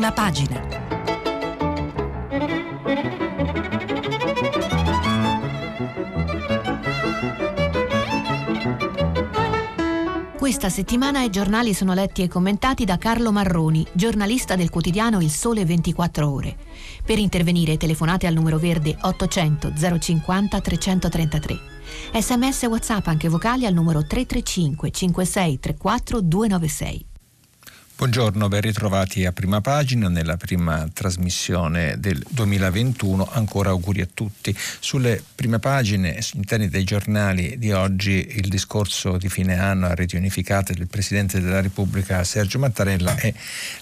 Prima pagina. Questa settimana i giornali sono letti e commentati da Carlo Marroni, giornalista del quotidiano Il Sole 24 Ore. Per intervenire telefonate al numero verde 800 050 333. Sms WhatsApp anche vocali al numero 335 56 34 296. Buongiorno, ben ritrovati a prima pagina nella prima trasmissione del 2021. Ancora auguri a tutti. Sulle prime pagine interni dei giornali di oggi il discorso di fine anno a reti unificate del Presidente della Repubblica Sergio Mattarella è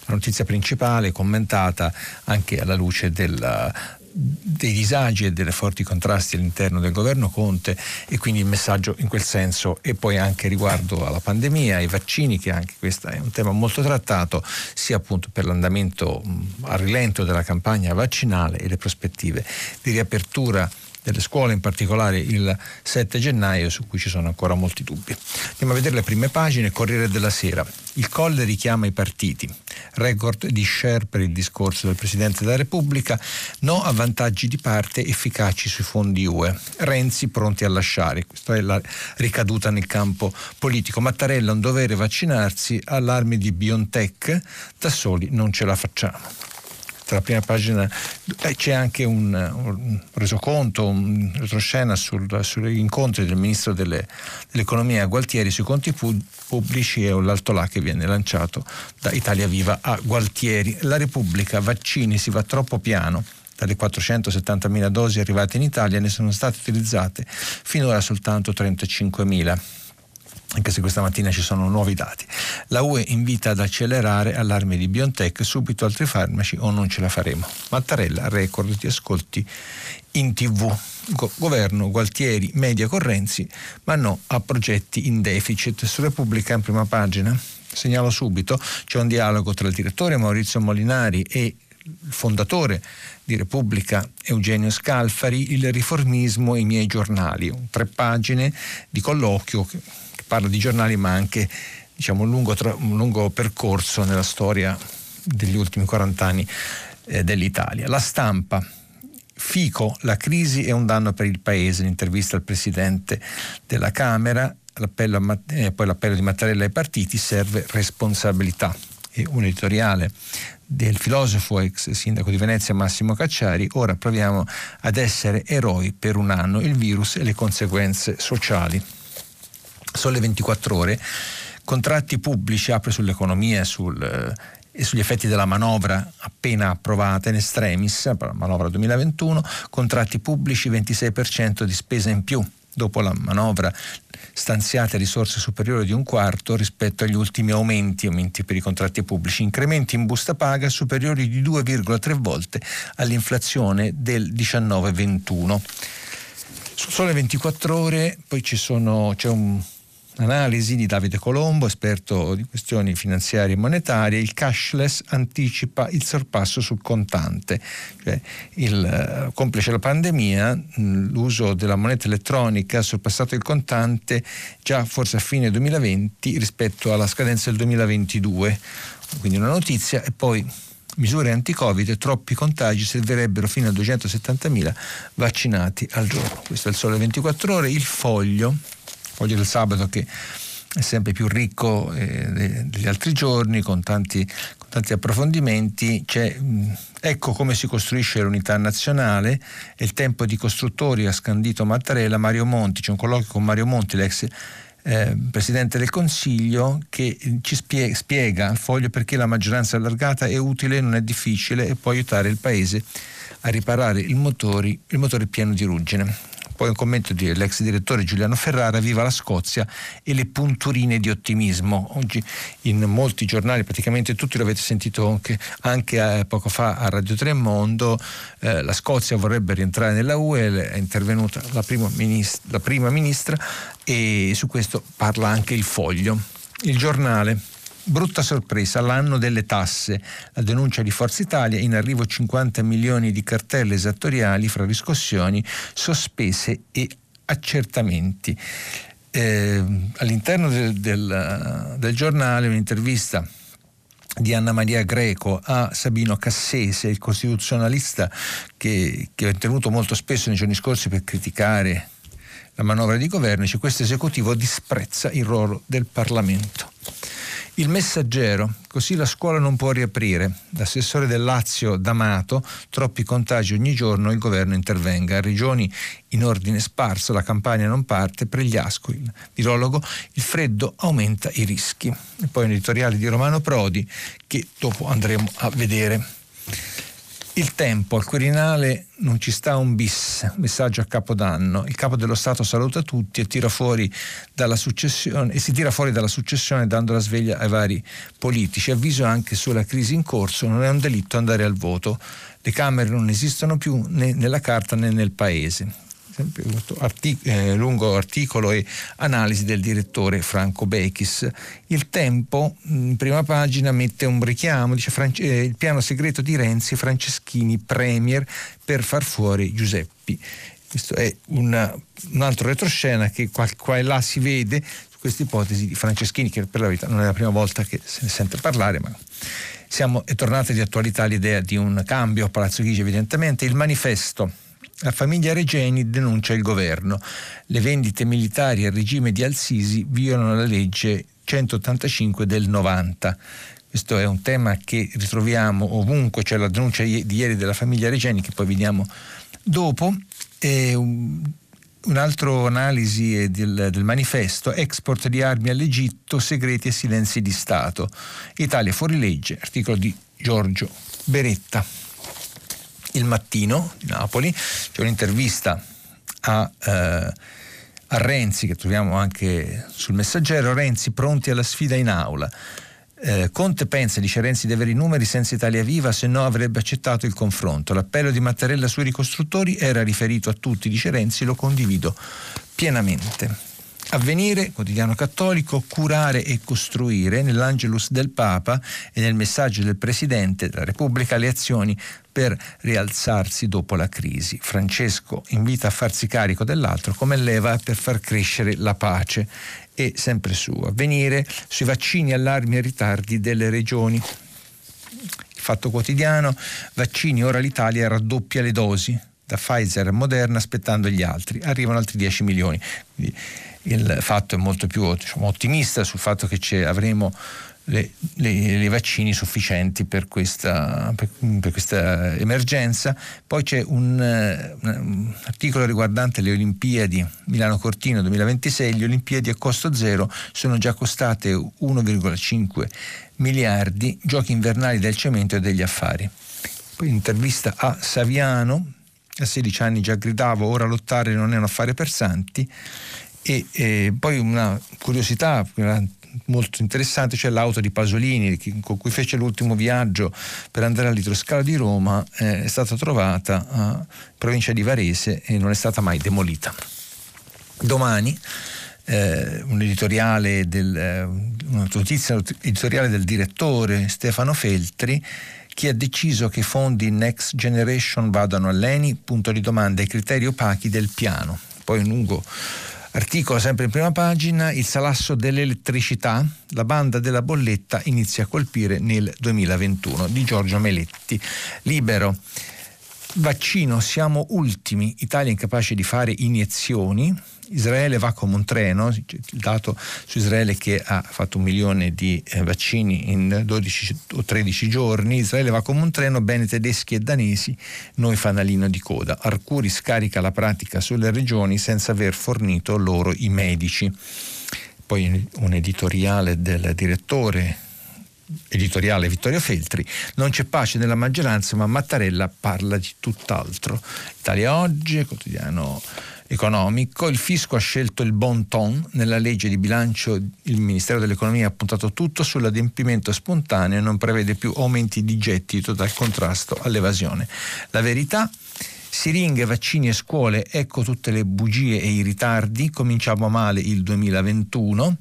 la notizia principale commentata anche alla luce della dei disagi e dei forti contrasti all'interno del governo Conte e quindi il messaggio in quel senso. E poi anche riguardo alla pandemia, ai vaccini che anche questo è un tema molto trattato sia appunto per l'andamento a rilento della campagna vaccinale e le prospettive di riapertura delle scuole, in particolare il 7 gennaio, su cui ci sono ancora molti dubbi. Andiamo a vedere le prime pagine, Corriere della Sera. Il Colle richiama i partiti. Record di share per il discorso del Presidente della Repubblica. No a vantaggi di parte efficaci sui fondi UE. Renzi pronti a lasciare. Questa è la ricaduta nel campo politico. Mattarella un dovere vaccinarsi, allarmi di BioNTech. Da soli non ce la facciamo la prima pagina eh, c'è anche un, un, resoconto, un retroscena sul, sugli incontri del ministro delle, dell'economia Gualtieri sui conti pubblici e l'alto là che viene lanciato da Italia Viva a Gualtieri. La Repubblica, vaccini, si va troppo piano dalle 470.000 dosi arrivate in Italia ne sono state utilizzate finora soltanto 35.000 anche se questa mattina ci sono nuovi dati. La UE invita ad accelerare allarme di BioNTech, subito altri farmaci o non ce la faremo. Mattarella, record di ascolti in tv. Go- governo, Gualtieri, media Correnzi, ma no a progetti in deficit. Su Repubblica in prima pagina, segnalo subito, c'è un dialogo tra il direttore Maurizio Molinari e il fondatore di Repubblica Eugenio Scalfari, il riformismo e i miei giornali, tre pagine di colloquio parla di giornali ma anche diciamo, un, lungo tra, un lungo percorso nella storia degli ultimi 40 anni eh, dell'Italia. La stampa, Fico, la crisi è un danno per il Paese, l'intervista al Presidente della Camera, l'appello a, eh, poi l'appello di Mattarella ai partiti, serve responsabilità. E un editoriale del filosofo ex sindaco di Venezia Massimo Cacciari, ora proviamo ad essere eroi per un anno, il virus e le conseguenze sociali. Sole 24 ore, contratti pubblici, apre sull'economia sul, eh, e sugli effetti della manovra appena approvata in extremis, la manovra 2021, contratti pubblici 26% di spesa in più. Dopo la manovra stanziate risorse superiori di un quarto rispetto agli ultimi aumenti, aumenti per i contratti pubblici, incrementi in busta paga superiori di 2,3 volte all'inflazione del 19-21. Su Sole 24 ore poi sono, c'è un Analisi di Davide Colombo, esperto di questioni finanziarie e monetarie, il cashless anticipa il sorpasso sul contante. Cioè, il, eh, complice la pandemia, l'uso della moneta elettronica ha sorpassato il contante già forse a fine 2020 rispetto alla scadenza del 2022. Quindi una notizia e poi misure anti-Covid, troppi contagi servirebbero fino a 270.000 vaccinati al giorno. Questo è il sole 24 ore, il foglio Foglio del sabato che è sempre più ricco eh, degli altri giorni con tanti, con tanti approfondimenti. Mh, ecco come si costruisce l'unità nazionale. È il tempo di costruttori, ha scandito Mattarella, Mario Monti. C'è un colloquio con Mario Monti, l'ex eh, Presidente del Consiglio, che ci spie- spiega al foglio perché la maggioranza allargata è utile, non è difficile e può aiutare il Paese a riparare il, motori, il motore pieno di ruggine. Poi un commento dell'ex direttore Giuliano Ferrara, viva la Scozia e le punturine di ottimismo. Oggi in molti giornali, praticamente tutti l'avete sentito anche, anche eh, poco fa a Radio Tremondo, eh, la Scozia vorrebbe rientrare nella UE, è intervenuta la prima, ministra, la prima ministra e su questo parla anche il foglio. Il giornale Brutta sorpresa, l'anno delle tasse. La denuncia di Forza Italia, in arrivo 50 milioni di cartelle esattoriali fra riscossioni, sospese e accertamenti. Eh, all'interno del, del, del giornale un'intervista di Anna Maria Greco a Sabino Cassese, il costituzionalista che, che è tenuto molto spesso nei giorni scorsi per criticare la manovra di governo, dice questo esecutivo disprezza il ruolo del Parlamento. Il messaggero, così la scuola non può riaprire. L'assessore del Lazio D'Amato, troppi contagi ogni giorno, il governo intervenga. A regioni in ordine sparso, la campagna non parte, per gli asco, il virologo, il freddo aumenta i rischi. E poi un editoriale di Romano Prodi che dopo andremo a vedere. Il tempo, al Quirinale non ci sta un bis, messaggio a Capodanno. Il capo dello Stato saluta tutti e, e si tira fuori dalla successione dando la sveglia ai vari politici. Avviso anche sulla crisi in corso, non è un delitto andare al voto. Le Camere non esistono più né nella carta né nel Paese sempre artic- eh, lungo articolo e analisi del direttore Franco Bechis. Il Tempo, in prima pagina, mette un richiamo, dice France- eh, il piano segreto di Renzi Franceschini Premier per far fuori Giuseppi. Questo è una, un altro retroscena che qua, qua e là si vede su questa ipotesi di Franceschini, che per la verità non è la prima volta che se ne sente parlare, ma siamo, è tornata di attualità l'idea di un cambio a Palazzo Chigi evidentemente. Il manifesto la famiglia Regeni denuncia il governo. Le vendite militari al regime di Al-Sisi violano la legge 185 del 90. Questo è un tema che ritroviamo ovunque, c'è la denuncia di ieri della famiglia Regeni che poi vediamo dopo. E un, un'altra analisi del, del, manifesto, export di armi all'Egitto, segreti e silenzi di Stato. Italia fuori legge, articolo di Giorgio Beretta. Il Mattino di Napoli, c'è un'intervista a, eh, a Renzi che troviamo anche sul messaggero, Renzi pronti alla sfida in aula. Eh, Conte pensa, dice Renzi, di avere i numeri senza Italia Viva, se no avrebbe accettato il confronto. L'appello di Mattarella sui ricostruttori era riferito a tutti, dice Renzi, lo condivido pienamente. Avvenire, quotidiano cattolico, curare e costruire nell'Angelus del Papa e nel messaggio del Presidente della Repubblica le azioni per rialzarsi dopo la crisi. Francesco invita a farsi carico dell'altro come leva per far crescere la pace e sempre su avvenire sui vaccini, allarmi e ritardi delle regioni. Fatto quotidiano, vaccini, ora l'Italia raddoppia le dosi da Pfizer a Moderna aspettando gli altri, arrivano altri 10 milioni. Quindi, il fatto è molto più diciamo, ottimista sul fatto che avremo le, vaccini sufficienti per questa, per, per questa, emergenza. Poi c'è un, un, articolo riguardante le Olimpiadi Milano Cortino 2026. Le Olimpiadi a costo zero sono già costate 1,5 miliardi, giochi invernali del cemento e degli affari. Poi intervista a Saviano, a 16 anni già gridavo ora lottare non è un affare per santi e, e poi una curiosità molto interessante, c'è l'auto di Pasolini con cui fece l'ultimo viaggio per andare all'idroscala di Roma, eh, è stata trovata a provincia di Varese e non è stata mai demolita. Domani eh, un editoriale del, eh, una notizia editoriale del direttore Stefano Feltri chi ha deciso che i fondi Next Generation vadano all'ENI, punto di domanda, i criteri opachi del piano. Poi un lungo Articolo sempre in prima pagina, il salasso dell'elettricità, la banda della bolletta inizia a colpire nel 2021 di Giorgio Meletti. Libero. Vaccino, siamo ultimi, Italia incapace di fare iniezioni, Israele va come un treno, il dato su Israele che ha fatto un milione di eh, vaccini in 12 o 13 giorni, Israele va come un treno, bene tedeschi e danesi, noi fanalino di coda. Arcuri scarica la pratica sulle regioni senza aver fornito loro i medici. Poi un editoriale del direttore editoriale Vittorio Feltri, non c'è pace nella maggioranza ma Mattarella parla di tutt'altro. Italia Oggi, quotidiano economico. Il fisco ha scelto il bon ton. Nella legge di bilancio il Ministero dell'Economia ha puntato tutto sull'adempimento spontaneo e non prevede più aumenti di gettito dal contrasto all'evasione. La verità? Siringhe, vaccini e scuole, ecco tutte le bugie e i ritardi. Cominciamo male il 2021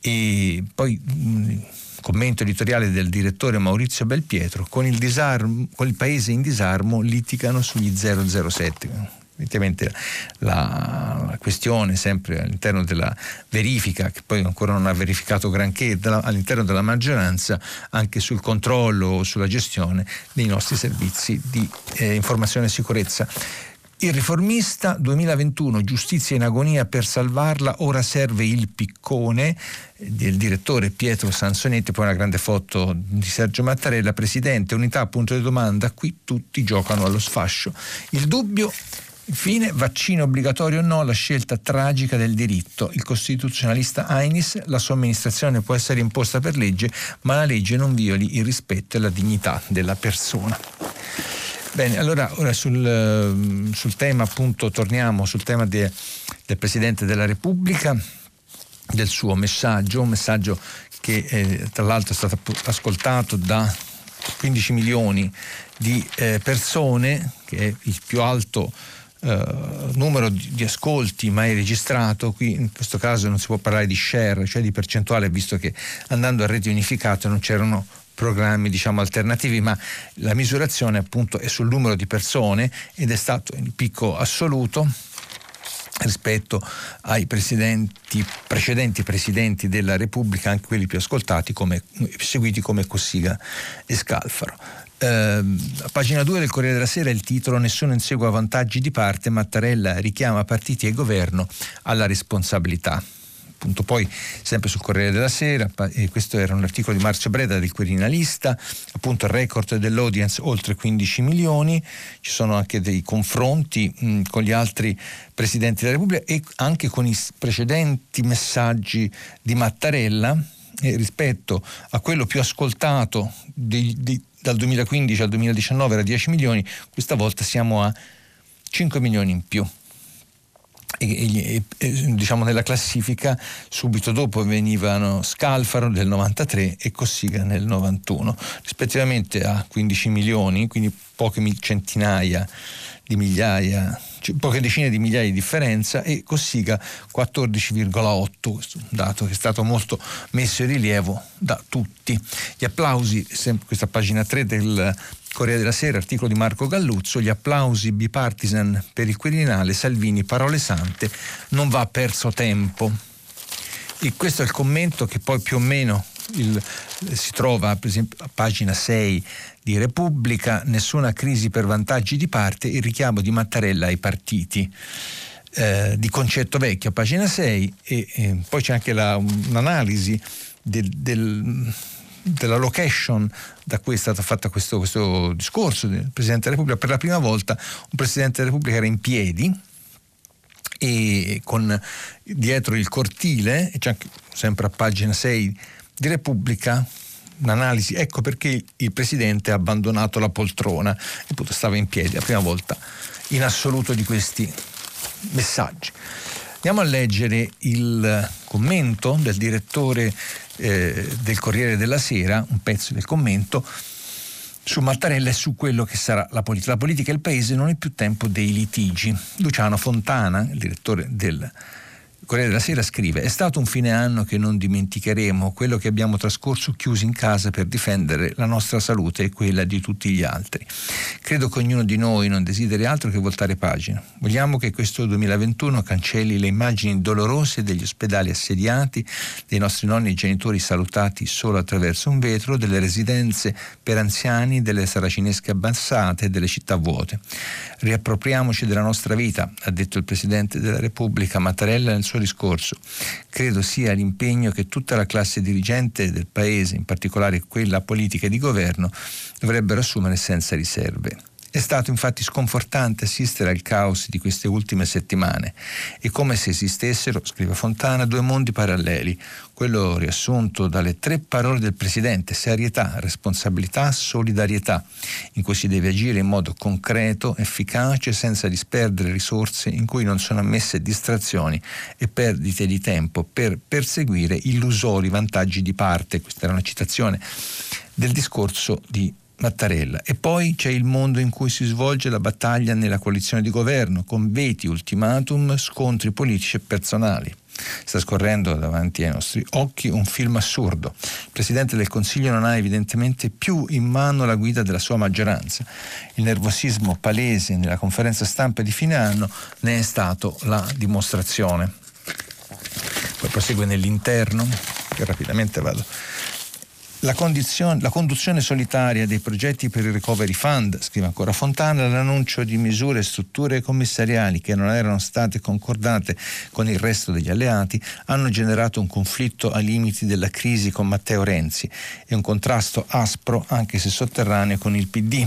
e poi mh, commento editoriale del direttore Maurizio Belpietro, con il, disarmo, con il paese in disarmo litigano sugli 007 Evidentemente la, la, questione sempre all'interno della verifica, che poi ancora non ha verificato granché, della, all'interno della maggioranza, anche sul controllo o sulla gestione dei nostri servizi di eh, informazione e sicurezza. Il riformista 2021, giustizia in agonia per salvarla, ora serve il piccone del direttore Pietro Sansonetti, poi una grande foto di Sergio Mattarella, presidente, unità, punto di domanda, qui tutti giocano allo sfascio. Il dubbio Infine, vaccino obbligatorio o no, la scelta tragica del diritto. Il costituzionalista Ainis, la sua amministrazione può essere imposta per legge, ma la legge non violi il rispetto e la dignità della persona. Bene, allora ora sul, sul tema appunto torniamo sul tema de, del Presidente della Repubblica, del suo messaggio, un messaggio che eh, tra l'altro è stato ascoltato da 15 milioni di eh, persone, che è il più alto eh, numero di, di, ascolti mai registrato, qui in questo caso non si può parlare di share, cioè di percentuale, visto che andando a reti unificate non c'erano programmi diciamo alternativi, ma la misurazione appunto è sul numero di persone ed è stato il picco assoluto rispetto ai presidenti, precedenti presidenti della Repubblica, anche quelli più ascoltati, come, seguiti come Cossiga e Scalfaro. Eh, a pagina 2 del Corriere della Sera il titolo Nessuno insegua vantaggi di parte, Mattarella richiama partiti e governo alla responsabilità. Appunto poi sempre sul Corriere della Sera, e questo era un articolo di Marzio Breda del Quirinalista, appunto il record dell'audience oltre 15 milioni, ci sono anche dei confronti mh, con gli altri presidenti della Repubblica e anche con i precedenti messaggi di Mattarella. Eh, rispetto a quello più ascoltato di, di, dal 2015 al 2019 era 10 milioni, questa volta siamo a 5 milioni in più. E, e, diciamo nella classifica subito dopo venivano Scalfaro del 93 e Cossiga nel 91 rispettivamente a 15 milioni quindi poche centinaia di migliaia poche decine di migliaia di differenza e Cossiga 14,8 questo dato che è stato molto messo in rilievo da tutti gli applausi sempre questa pagina 3 del Corriere della Sera, articolo di Marco Galluzzo, gli applausi bipartisan per il Quirinale, Salvini, parole sante, non va perso tempo. E questo è il commento che poi più o meno il, si trova per esempio a pagina 6 di Repubblica, nessuna crisi per vantaggi di parte, il richiamo di Mattarella ai partiti. Eh, di concetto vecchio pagina 6 e, e poi c'è anche la, un'analisi del, del della location da cui è stato fatto questo, questo discorso del Presidente della Repubblica. Per la prima volta un Presidente della Repubblica era in piedi e con dietro il cortile, c'è anche sempre a pagina 6 di Repubblica, un'analisi, ecco perché il Presidente ha abbandonato la poltrona e stava in piedi, la prima volta in assoluto di questi messaggi. Andiamo a leggere il commento del direttore eh, del Corriere della Sera, un pezzo del commento, su Mattarella e su quello che sarà la politica. La politica e il paese non è più tempo dei litigi. Luciano Fontana, il direttore del Corriere della Sera scrive: È stato un fine anno che non dimenticheremo, quello che abbiamo trascorso chiusi in casa per difendere la nostra salute e quella di tutti gli altri. Credo che ognuno di noi non desideri altro che voltare pagina. Vogliamo che questo 2021 cancelli le immagini dolorose degli ospedali assediati, dei nostri nonni e genitori salutati solo attraverso un vetro, delle residenze per anziani, delle saracinesche abbassate, delle città vuote. Riappropriamoci della nostra vita, ha detto il Presidente della Repubblica Mattarella nel suo suo discorso. Credo sia l'impegno che tutta la classe dirigente del Paese, in particolare quella politica e di governo, dovrebbero assumere senza riserve. È stato infatti sconfortante assistere al caos di queste ultime settimane. È come se esistessero, scrive Fontana, due mondi paralleli. Quello riassunto dalle tre parole del Presidente, serietà, responsabilità, solidarietà, in cui si deve agire in modo concreto, efficace, senza disperdere risorse in cui non sono ammesse distrazioni e perdite di tempo per perseguire illusori vantaggi di parte. Questa era una citazione del discorso di Mattarella. E poi c'è il mondo in cui si svolge la battaglia nella coalizione di governo, con veti, ultimatum, scontri politici e personali. Sta scorrendo davanti ai nostri occhi un film assurdo. Il Presidente del Consiglio non ha evidentemente più in mano la guida della sua maggioranza. Il nervosismo palese nella conferenza stampa di fine anno ne è stato la dimostrazione. Poi prosegue nell'interno, che rapidamente vado la, la, conduzione solitaria dei progetti per il Recovery Fund, scrive ancora Fontana, l'annuncio di misure e strutture commissariali che non erano state concordate con il resto degli alleati hanno generato un conflitto ai limiti della crisi con Matteo Renzi e un contrasto aspro, anche se sotterraneo, con il PD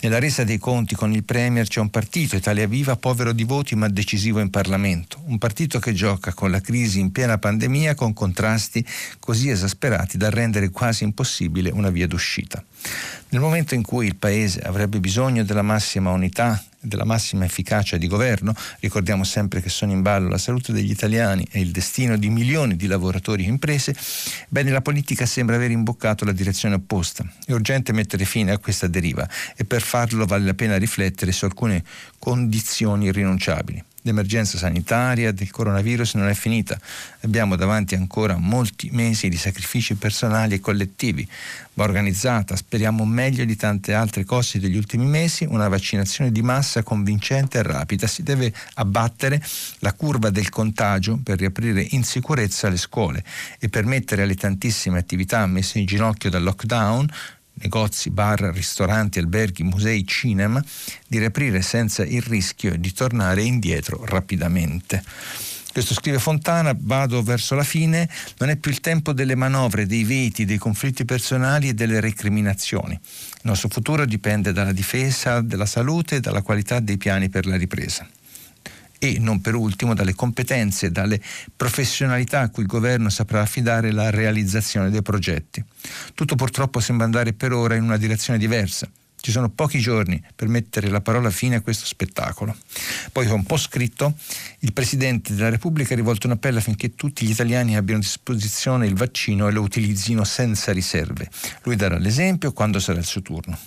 nella resa dei conti con il Premier c'è un partito, Italia Viva, povero di voti ma decisivo in Parlamento. Un partito che gioca con la crisi in piena pandemia con contrasti così esasperati da rendere quasi impossibile una via d'uscita. Nel momento in cui il Paese avrebbe bisogno della massima unità della massima efficacia di governo, ricordiamo sempre che sono in ballo la salute degli italiani e il destino di milioni di lavoratori e imprese, bene la politica sembra aver imboccato la direzione opposta. È urgente mettere fine a questa deriva e per farlo vale la pena riflettere su alcune condizioni irrinunciabili. L'emergenza sanitaria del coronavirus non è finita. Abbiamo davanti ancora molti mesi di sacrifici personali e collettivi. Va organizzata, speriamo meglio di tante altre cose degli ultimi mesi, una vaccinazione di massa convincente e rapida. Si deve abbattere la curva del contagio per riaprire in sicurezza le scuole e permettere alle tantissime attività messe in ginocchio dal lockdown negozi, bar, ristoranti, alberghi, musei, cinema, di riaprire senza il rischio di tornare indietro rapidamente. Questo scrive Fontana, vado verso la fine, non è più il tempo delle manovre, dei veti, dei conflitti personali e delle recriminazioni. Il nostro futuro dipende dalla difesa della salute e dalla qualità dei piani per la ripresa e non per ultimo dalle competenze e dalle professionalità a cui il governo saprà affidare la realizzazione dei progetti. Tutto purtroppo sembra andare per ora in una direzione diversa. Ci sono pochi giorni per mettere la parola fine a questo spettacolo. Poi ho un po' scritto, il Presidente della Repubblica ha rivolto un appello affinché tutti gli italiani abbiano a disposizione il vaccino e lo utilizzino senza riserve. Lui darà l'esempio quando sarà il suo turno.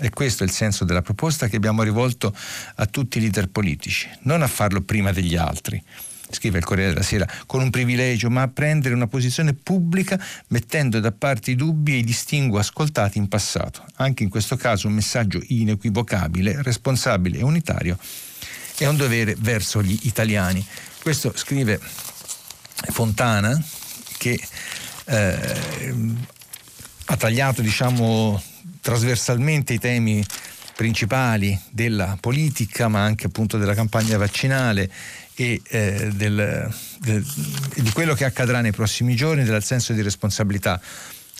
E questo è il senso della proposta che abbiamo rivolto a tutti i leader politici, non a farlo prima degli altri, scrive il Corriere della Sera, con un privilegio, ma a prendere una posizione pubblica mettendo da parte i dubbi e i distinguo ascoltati in passato. Anche in questo caso un messaggio inequivocabile, responsabile e unitario è un dovere verso gli italiani. Questo scrive Fontana che eh, ha tagliato diciamo trasversalmente i temi principali della politica, ma anche appunto della campagna vaccinale e eh, del, del, di quello che accadrà nei prossimi giorni, del senso di responsabilità.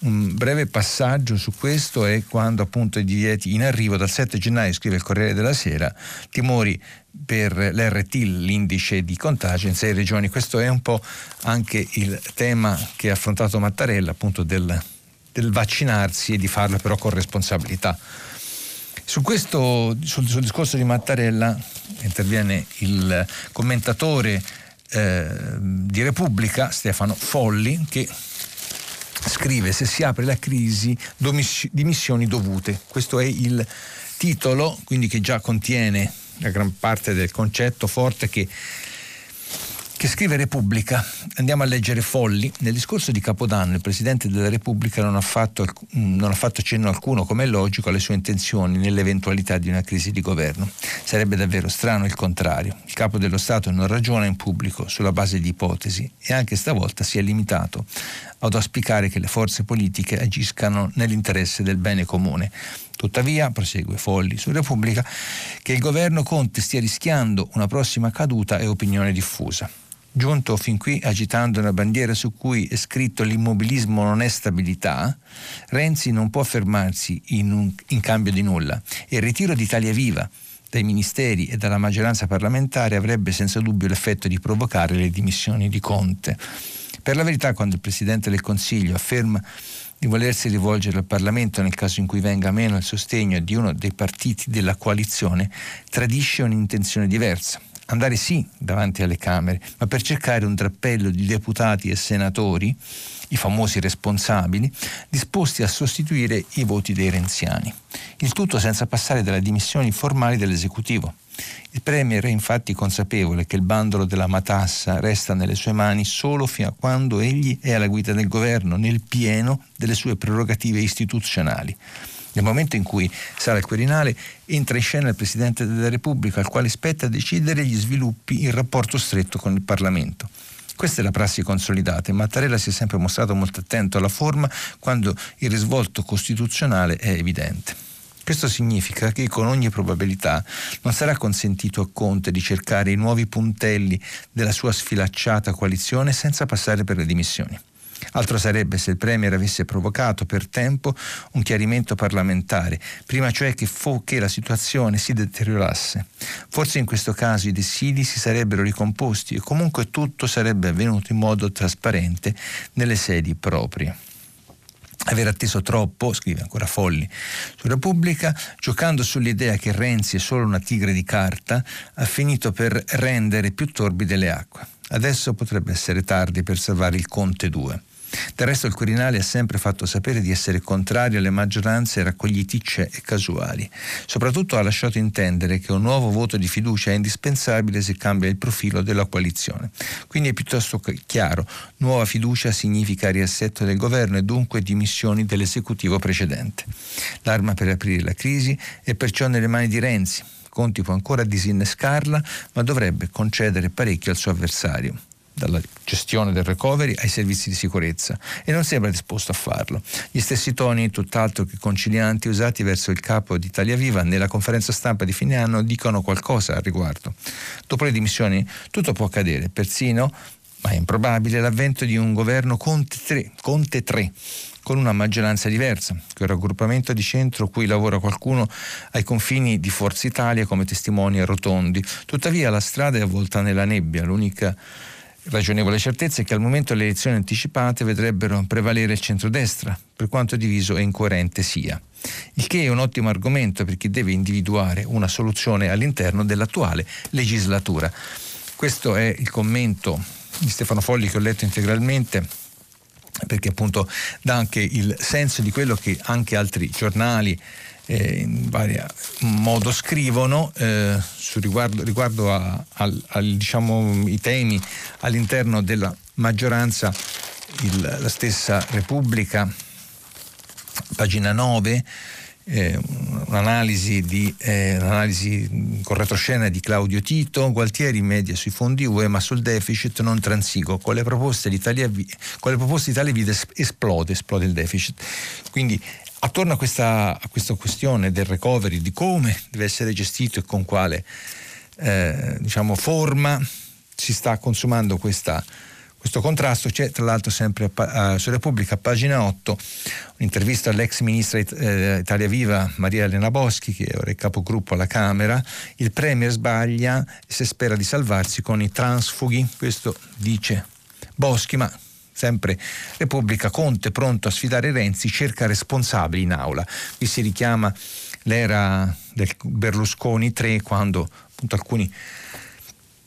Un breve passaggio su questo è quando appunto i divieti in arrivo dal 7 gennaio, scrive il Corriere della Sera, timori per l'RT, l'indice di contagio in sei regioni. Questo è un po' anche il tema che ha affrontato Mattarella, appunto del del vaccinarsi e di farlo però con responsabilità. Su questo, sul, sul discorso di Mattarella, interviene il commentatore eh, di Repubblica, Stefano Folli, che scrive se si apre la crisi dimissioni dovute. Questo è il titolo, quindi che già contiene la gran parte del concetto forte che che scrive Repubblica. Andiamo a leggere Folli. Nel discorso di Capodanno il Presidente della Repubblica non ha, fatto, non ha fatto cenno alcuno, come è logico, alle sue intenzioni nell'eventualità di una crisi di governo. Sarebbe davvero strano il contrario. Il Capo dello Stato non ragiona in pubblico sulla base di ipotesi e anche stavolta si è limitato ad auspicare che le forze politiche agiscano nell'interesse del bene comune. Tuttavia, prosegue Folli su Repubblica, che il governo Conte stia rischiando una prossima caduta è opinione diffusa. Giunto fin qui agitando una bandiera su cui è scritto l'immobilismo non è stabilità, Renzi non può fermarsi in, un, in cambio di nulla e il ritiro di Italia Viva dai ministeri e dalla maggioranza parlamentare avrebbe senza dubbio l'effetto di provocare le dimissioni di Conte. Per la verità, quando il Presidente del Consiglio afferma di volersi rivolgere al Parlamento nel caso in cui venga meno il sostegno di uno dei partiti della coalizione, tradisce un'intenzione diversa andare sì davanti alle Camere, ma per cercare un drappello di deputati e senatori, i famosi responsabili, disposti a sostituire i voti dei renziani. Il tutto senza passare dalle dimissioni formali dell'esecutivo. Il Premier è infatti consapevole che il bandolo della matassa resta nelle sue mani solo fino a quando egli è alla guida del governo, nel pieno delle sue prerogative istituzionali. Nel momento in cui sale il Quirinale entra in scena il Presidente della Repubblica al quale spetta decidere gli sviluppi in rapporto stretto con il Parlamento. Questa è la prassi consolidata e Mattarella si è sempre mostrato molto attento alla forma quando il risvolto costituzionale è evidente. Questo significa che con ogni probabilità non sarà consentito a Conte di cercare i nuovi puntelli della sua sfilacciata coalizione senza passare per le dimissioni. Altro sarebbe se il Premier avesse provocato per tempo un chiarimento parlamentare, prima cioè che, fo- che la situazione si deteriorasse. Forse in questo caso i dissidi si sarebbero ricomposti e comunque tutto sarebbe avvenuto in modo trasparente nelle sedi proprie. Aver atteso troppo, scrive ancora Folli su Repubblica, giocando sull'idea che Renzi è solo una tigre di carta, ha finito per rendere più torbide le acque. Adesso potrebbe essere tardi per salvare il Conte 2. Del resto il Quirinale ha sempre fatto sapere di essere contrario alle maggioranze raccogliticce e casuali. Soprattutto ha lasciato intendere che un nuovo voto di fiducia è indispensabile se cambia il profilo della coalizione. Quindi è piuttosto chiaro, nuova fiducia significa riassetto del governo e dunque dimissioni dell'esecutivo precedente. L'arma per aprire la crisi è perciò nelle mani di Renzi. Conti può ancora disinnescarla, ma dovrebbe concedere parecchio al suo avversario dalla gestione del recovery ai servizi di sicurezza e non sembra disposto a farlo. Gli stessi toni, tutt'altro che concilianti, usati verso il capo di Italia Viva nella conferenza stampa di fine anno dicono qualcosa al riguardo. Dopo le dimissioni tutto può accadere, persino, ma è improbabile, l'avvento di un governo Conte 3, Conte 3 con una maggioranza diversa, che è un raggruppamento di centro cui lavora qualcuno ai confini di Forza Italia come testimoni rotondi. Tuttavia la strada è avvolta nella nebbia, l'unica ragionevole certezza è che al momento le elezioni anticipate vedrebbero prevalere il centrodestra, per quanto diviso e incoerente sia. Il che è un ottimo argomento per chi deve individuare una soluzione all'interno dell'attuale legislatura. Questo è il commento di Stefano Folli che ho letto integralmente perché appunto dà anche il senso di quello che anche altri giornali eh, in vario modo scrivono eh, riguardo, riguardo a, a, a, diciamo, i temi all'interno della maggioranza, il, la stessa Repubblica, pagina 9. Eh, un'analisi, di, eh, un'analisi con retroscena di Claudio Tito, Gualtieri media sui fondi UE ma sul deficit non transigo, con le proposte d'Italia, con le proposte d'Italia Vita esplode, esplode il deficit. Quindi attorno a questa, a questa, questione del recovery, di come deve essere gestito e con quale eh, diciamo, forma si sta consumando questa, questo contrasto, c'è tra l'altro sempre a, a, su Repubblica, pagina 8, un'intervista all'ex ministra eh, Italia Viva Maria Elena Boschi, che è ora il capogruppo alla Camera, il Premier sbaglia se spera di salvarsi con i transfughi, questo dice Boschi, ma sempre Repubblica, Conte pronto a sfidare Renzi, cerca responsabili in aula. Qui si richiama l'era del Berlusconi 3 quando appunto alcuni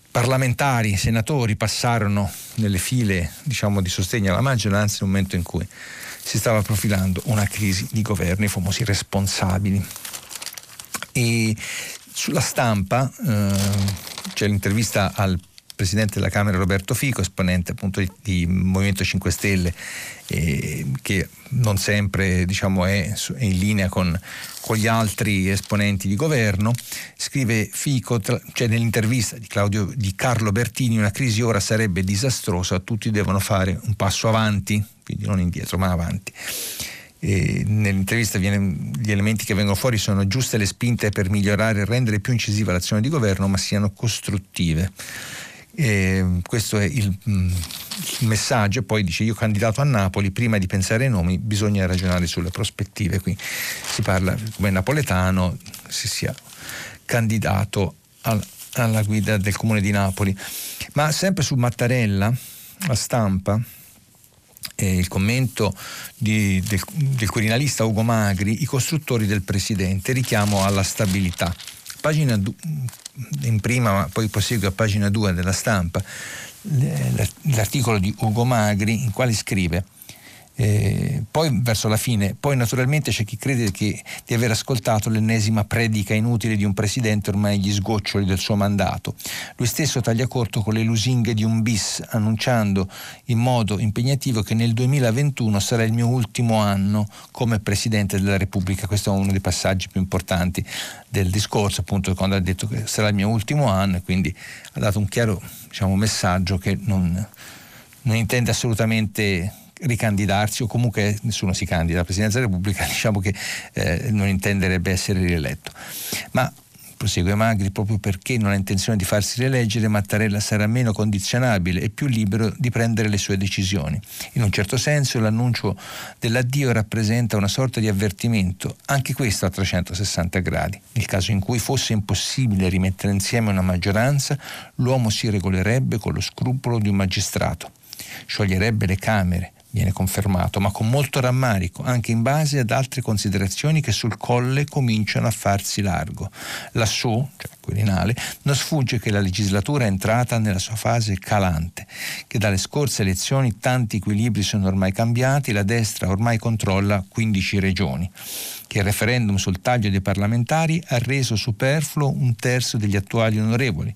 parlamentari, senatori passarono nelle file diciamo, di sostegno alla maggioranza nel momento in cui si stava profilando una crisi di governo, i famosi responsabili. E sulla stampa eh, c'è l'intervista al presidente della Camera Roberto Fico, esponente appunto di, di Movimento 5 Stelle, eh, che non sempre diciamo, è in linea con, con, gli altri esponenti di governo. Scrive Fico, tra, cioè nell'intervista di, Claudio, di Carlo Bertini, una crisi ora sarebbe disastrosa, tutti devono fare un passo avanti, quindi non indietro ma avanti. E nell'intervista viene, gli elementi che vengono fuori sono giuste le spinte per migliorare e rendere più incisiva l'azione di governo, ma siano costruttive. E questo è il, mm, il, messaggio. Poi dice: Io candidato a Napoli, prima di pensare ai nomi, bisogna ragionare sulle prospettive. Qui si parla come napoletano, si sia candidato al, alla guida del comune di Napoli. Ma sempre su Mattarella, la stampa. Eh, il commento di, del, del quirinalista Ugo Magri, i costruttori del presidente, richiamo alla stabilità. Pagina in prima, ma poi prosegue a pagina 2 della stampa, l'articolo di Ugo Magri, in quale scrive Eh, poi verso la fine, poi naturalmente c'è chi crede che, di aver ascoltato l'ennesima predica inutile di un presidente ormai agli sgoccioli del suo mandato. Lui stesso taglia corto con le lusinghe di un bis, annunciando in modo impegnativo che nel 2021 sarà il mio ultimo anno come Presidente della Repubblica. Questo è uno dei passaggi più importanti del discorso, appunto quando ha detto che sarà il mio ultimo anno e quindi ha dato un chiaro diciamo, messaggio che non, non intende assolutamente ricandidarsi o comunque nessuno si candida alla Presidenza della Repubblica, diciamo che eh, non intenderebbe essere rieletto. Ma prosegue Magri, proprio perché non ha intenzione di farsi rieleggere, Mattarella sarà meno condizionabile e più libero di prendere le sue decisioni. In un certo senso l'annuncio dell'addio rappresenta una sorta di avvertimento, anche questo a 360 gradi. Nel caso in cui fosse impossibile rimettere insieme una maggioranza, l'uomo si regolerebbe con lo scrupolo di un magistrato. Scioglierebbe le Camere, viene confermato, ma con molto rammarico, anche in base ad altre considerazioni che sul colle cominciano a farsi largo. Lassù, cioè Quirinale, non sfugge che la legislatura è entrata nella sua fase calante, che dalle scorse elezioni tanti equilibri sono ormai cambiati, la destra ormai controlla 15 regioni che il referendum sul taglio dei parlamentari ha reso superfluo un terzo degli attuali onorevoli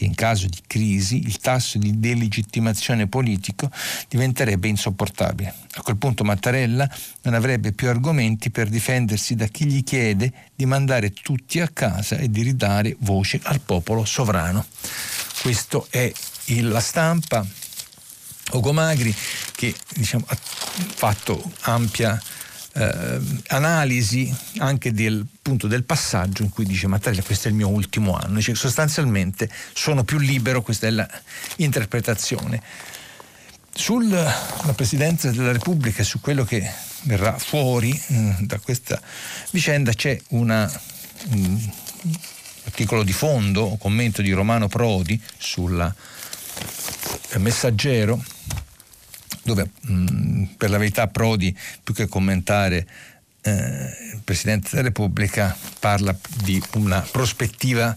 che in caso di crisi il tasso di delegittimazione politico diventerebbe insopportabile. A quel punto Mattarella non avrebbe più argomenti per difendersi da chi gli chiede di mandare tutti a casa e di ridare voce al popolo sovrano. Questo è il, la stampa. Ugo Magri che diciamo, ha fatto ampia eh, analisi anche del punto del passaggio in cui dice Mattarella questo è il mio ultimo anno, dice sostanzialmente sono più libero, questa è l'interpretazione. Sulla Presidenza della Repubblica e su quello che verrà fuori mh, mm, da questa vicenda c'è una, un articolo di fondo, commento di Romano Prodi sul Messaggero dove mh, mm, per la verità Prodi, più che commentare eh, il Presidente della Repubblica, parla di una prospettiva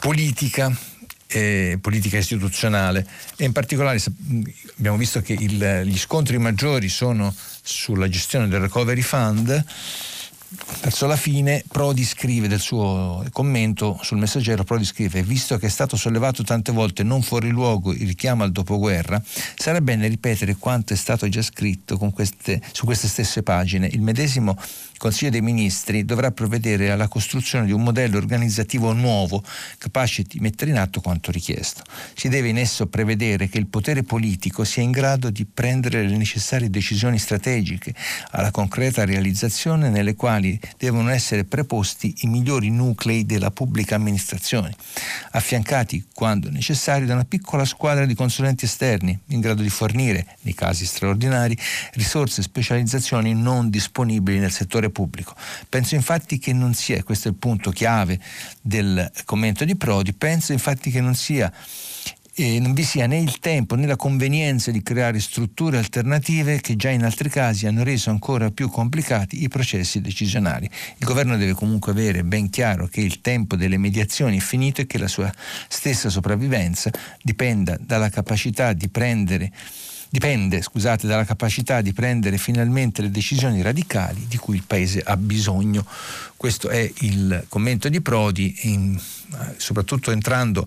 politica eh, politica istituzionale. E in particolare abbiamo visto che il, gli scontri maggiori sono sulla gestione del recovery fund verso la fine Prodi scrive del suo commento sul messaggero, Prodi scrive visto che è stato sollevato tante volte non fuori luogo il richiamo al dopoguerra, sarà bene ripetere quanto è stato già scritto queste, su queste stesse pagine. Il medesimo Consiglio dei Ministri dovrà provvedere alla costruzione di un modello organizzativo nuovo capace di mettere in atto quanto richiesto. Si deve in esso prevedere che il potere politico sia in grado di prendere le necessarie decisioni strategiche alla concreta realizzazione nelle quali devono essere preposti i migliori nuclei della pubblica amministrazione, affiancati quando necessario da una piccola squadra di consulenti esterni in grado di fornire, nei casi straordinari, risorse e specializzazioni non disponibili nel settore pubblico. Penso infatti che non sia, questo è il punto chiave del commento di Prodi, penso infatti che non sia e non vi sia né il tempo né la convenienza di creare strutture alternative che già in altri casi hanno reso ancora più complicati i processi decisionali. Il governo deve comunque avere ben chiaro che il tempo delle mediazioni è finito e che la sua stessa sopravvivenza dipenda dalla capacità di prendere dipende scusate, dalla capacità di prendere finalmente le decisioni radicali di cui il Paese ha bisogno. Questo è il commento di Prodi, in, soprattutto entrando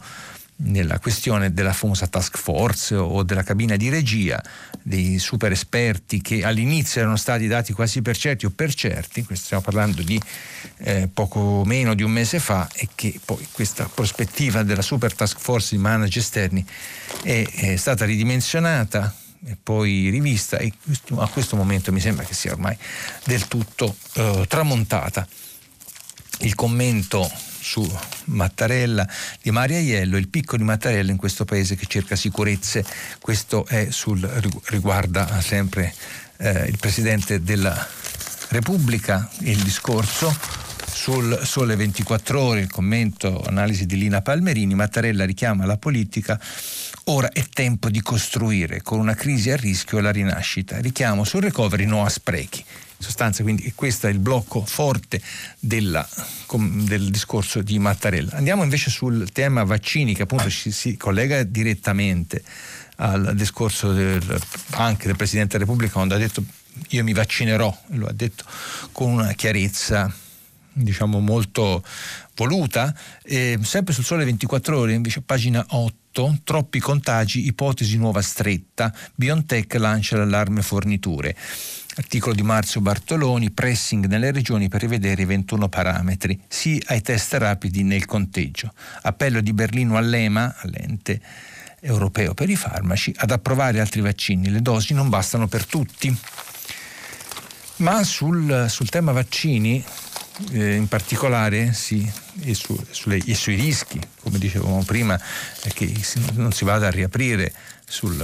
nella questione della famosa task force o della cabina di regia, dei super esperti che all'inizio erano stati dati quasi per certi o per certi, stiamo parlando di eh, poco meno di un mese fa e che poi questa prospettiva della super task force di manager esterni è, è stata ridimensionata e poi rivista e a questo momento mi sembra che sia ormai del tutto eh, tramontata. Il commento su Mattarella di Maria Iello, il picco di Mattarella in questo paese che cerca sicurezze, questo sul, riguarda sempre eh, il Presidente della Repubblica, il discorso sul Sole 24 ore, il commento, analisi di Lina Palmerini, Mattarella richiama la politica Ora è tempo di costruire con una crisi a rischio la rinascita. Richiamo sul recovery no a sprechi. Sostanza, quindi questo è il blocco forte della, del discorso di Mattarella. Andiamo invece sul tema vaccini che appunto ci si collega direttamente al discorso del, anche del Presidente della Repubblica quando ha detto io mi vaccinerò, lo ha detto con una chiarezza diciamo molto voluta, eh, sempre sul Sole 24 Ore, invece pagina 8, troppi contagi, ipotesi nuova stretta, BioNTech lancia l'allarme forniture. Articolo di Marzio Bartoloni, pressing nelle regioni per rivedere i 21 parametri, sì ai test rapidi nel conteggio. Appello di Berlino all'EMA, all'ente europeo per i farmaci, ad approvare altri vaccini. Le dosi non bastano per tutti. Ma sul, sul tema vaccini eh, in particolare sì, e, su, sulle, e, sui rischi, come dicevamo prima, che non si vada a riaprire sul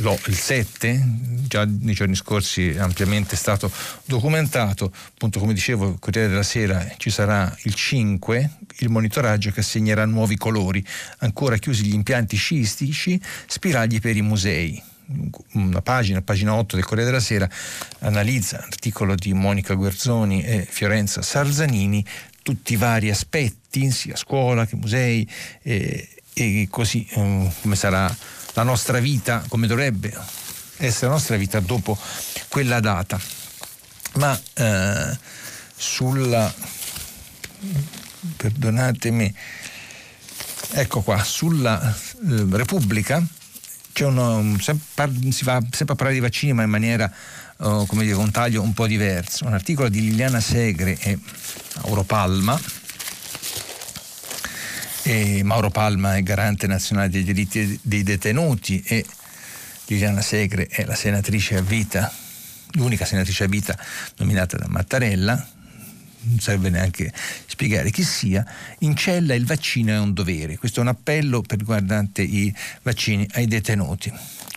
lo, il 7, già nei giorni scorsi ampiamente stato documentato, appunto come dicevo, il Corriere della Sera ci sarà il 5, il monitoraggio che assegnerà nuovi colori, ancora chiusi gli impianti sciistici, spiragli per i musei. Una pagina, pagina 8 del Corriere della Sera, analizza l'articolo di Monica Guerzoni e Fiorenza Sarzanini, tutti i vari aspetti, sia scuola che musei, eh, e così eh, come sarà la nostra vita, come dovrebbe essere la nostra vita dopo quella data. Ma eh, sulla, perdonatemi, ecco qua, sulla eh, Repubblica, uno, si va sempre a parlare di vaccini ma in maniera uh, come dire, un taglio un po' diverso. Un articolo di Liliana Segre e Mauro Palma. E Mauro Palma è garante nazionale dei diritti dei detenuti e Liliana Segre è la senatrice a vita, l'unica senatrice a vita nominata da Mattarella, non serve neanche spiegare chi sia, in cella il vaccino è un dovere. Questo è un appello per riguardante i vaccini ai detenuti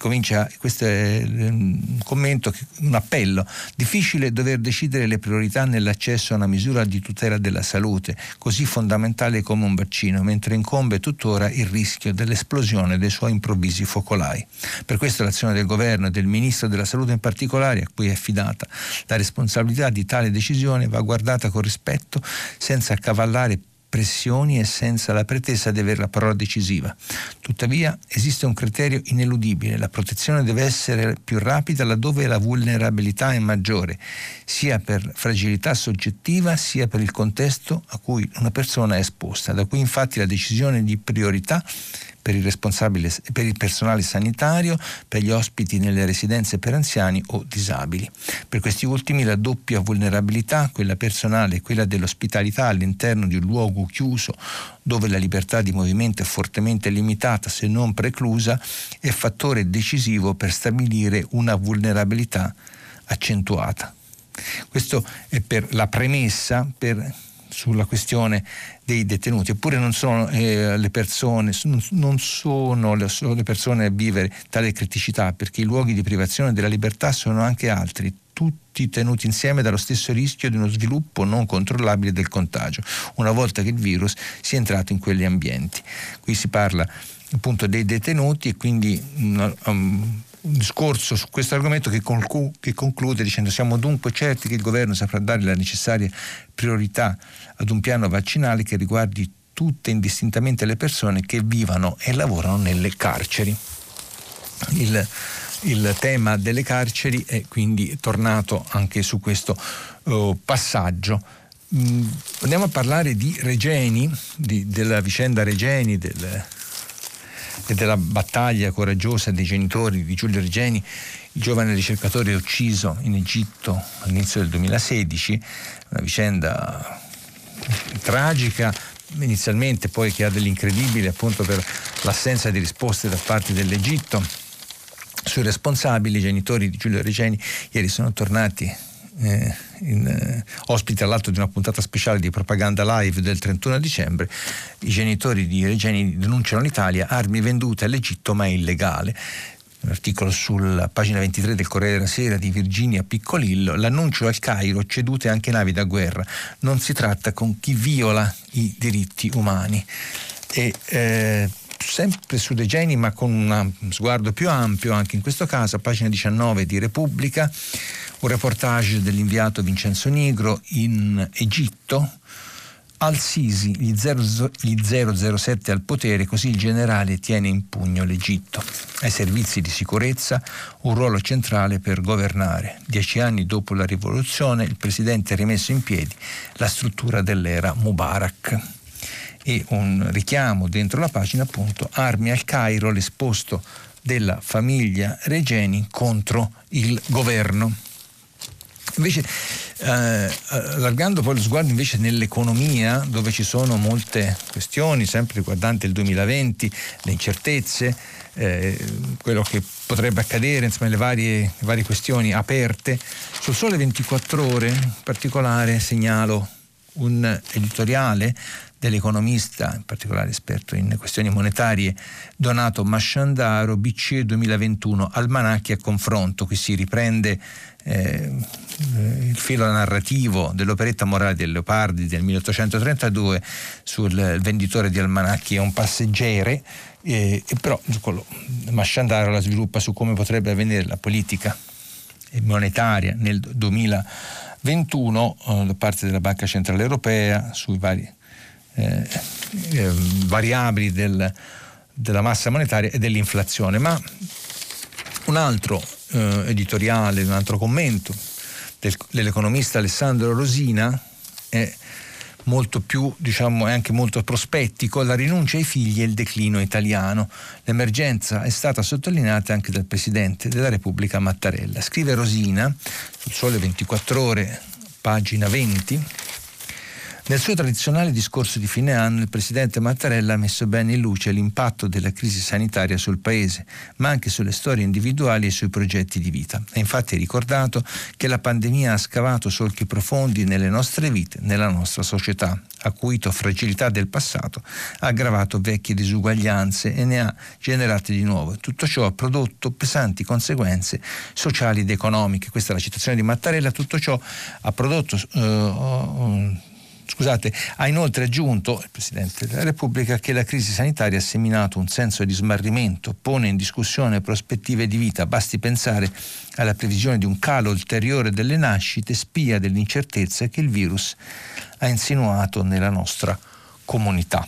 comincia, questo è un commento, un appello, difficile dover decidere le priorità nell'accesso a una misura di tutela della salute, così fondamentale come un vaccino, mentre incombe tuttora il rischio dell'esplosione dei suoi improvvisi focolai. Per questo l'azione del governo e del ministro della salute in particolare, a cui è affidata la responsabilità di tale decisione, va guardata con rispetto senza accavallare pressioni e senza la pretesa di avere la parola decisiva. Tuttavia esiste un criterio ineludibile, la protezione deve essere più rapida laddove la vulnerabilità è maggiore, sia per fragilità soggettiva sia per il contesto a cui una persona è esposta. Da qui infatti la decisione di priorità per il, per il personale sanitario, per gli ospiti nelle residenze per anziani o disabili. Per questi ultimi la doppia vulnerabilità, quella personale e quella dell'ospitalità all'interno di un luogo chiuso dove la libertà di movimento è fortemente limitata se non preclusa, è fattore decisivo per stabilire una vulnerabilità accentuata. Questo è per la premessa per sulla questione dei detenuti, eppure non sono eh, le persone, non sono le, solo le persone a vivere tale criticità, perché i luoghi di privazione della libertà sono anche altri, tutti tenuti insieme dallo stesso rischio di uno sviluppo non controllabile del contagio, una volta che il virus sia entrato in quegli ambienti. Qui si parla appunto dei detenuti e quindi um, un discorso su questo argomento che, conclu- che, conclude dicendo siamo dunque certi che il governo saprà dare la necessaria priorità ad un piano vaccinale che riguardi tutte indistintamente le persone che vivano e lavorano nelle carceri. Il, il tema delle carceri è quindi tornato anche su questo uh, passaggio. Mm, andiamo a parlare di Regeni, di, della vicenda Regeni, del, e della battaglia coraggiosa dei genitori di Giulio Regeni, il giovane ricercatore ucciso in Egitto all'inizio del 2016, una vicenda tragica inizialmente poi che ha dell'incredibile appunto per l'assenza di risposte da parte dell'Egitto. Sui responsabili, i genitori di Giulio Regeni ieri sono tornati eh, in, eh, ospite all'alto di una puntata speciale di propaganda live del 31 dicembre, i genitori di Regeni denunciano l'Italia, armi vendute all'Egitto ma è illegale. Un articolo sulla pagina 23 del Corriere della Sera di Virginia Piccolillo, l'annuncio al Cairo, cedute anche navi da guerra, non si tratta con chi viola i diritti umani. E, eh, sempre su Regeni ma con un sguardo più ampio, anche in questo caso, a pagina 19 di Repubblica, Un reportage dell'inviato Vincenzo Nigro in Egitto. Al-Sisi, gli, gli 007 al potere, così il generale tiene in pugno l'Egitto. Ai servizi di sicurezza un ruolo centrale per governare. Dieci anni dopo la rivoluzione il presidente ha rimesso in piedi la struttura dell'era Mubarak e un richiamo dentro la pagina appunto armi al Cairo, l'esposto della famiglia Regeni contro il governo. Invece, eh, allargando poi lo sguardo invece nell'economia, dove ci sono molte questioni, sempre riguardanti il 2020, le incertezze, eh, quello che potrebbe accadere, insomma, le varie, le varie questioni aperte, sul Sole 24 Ore in particolare segnalo un editoriale dell'economista, in particolare esperto in questioni monetarie, Donato Masciandaro, BCE 2021, almanacchi a confronto. Qui si riprende eh, il filo narrativo dell'operetta morale del Leopardi del 1832 sul venditore di almanacchi e un passeggere, eh, però Masciandaro la sviluppa su come potrebbe avvenire la politica monetaria nel 2021 eh, da parte della Banca Centrale Europea sui vari eh, eh, variabili del, della massa monetaria e dell'inflazione. Ma un altro eh, editoriale, un altro commento del, dell'economista Alessandro Rosina è molto più, diciamo, è anche molto prospettico, la rinuncia ai figli e il declino italiano. L'emergenza è stata sottolineata anche dal Presidente della Repubblica Mattarella. Scrive Rosina sul Sole 24 Ore, pagina 20, nel suo tradizionale discorso di fine anno il presidente Mattarella ha messo bene in luce l'impatto della crisi sanitaria sul Paese, ma anche sulle storie individuali e sui progetti di vita. Ha infatti ricordato che la pandemia ha scavato solchi profondi nelle nostre vite, nella nostra società, acuito fragilità del passato, ha aggravato vecchie disuguaglianze e ne ha generate di nuovo. Tutto ciò ha prodotto pesanti conseguenze sociali ed economiche. Questa è la citazione di Mattarella. Tutto ciò ha prodotto uh, Scusate, ha inoltre aggiunto il Presidente della Repubblica che la crisi sanitaria ha seminato un senso di smarrimento, pone in discussione prospettive di vita, basti pensare alla previsione di un calo ulteriore delle nascite, spia dell'incertezza che il virus ha insinuato nella nostra comunità.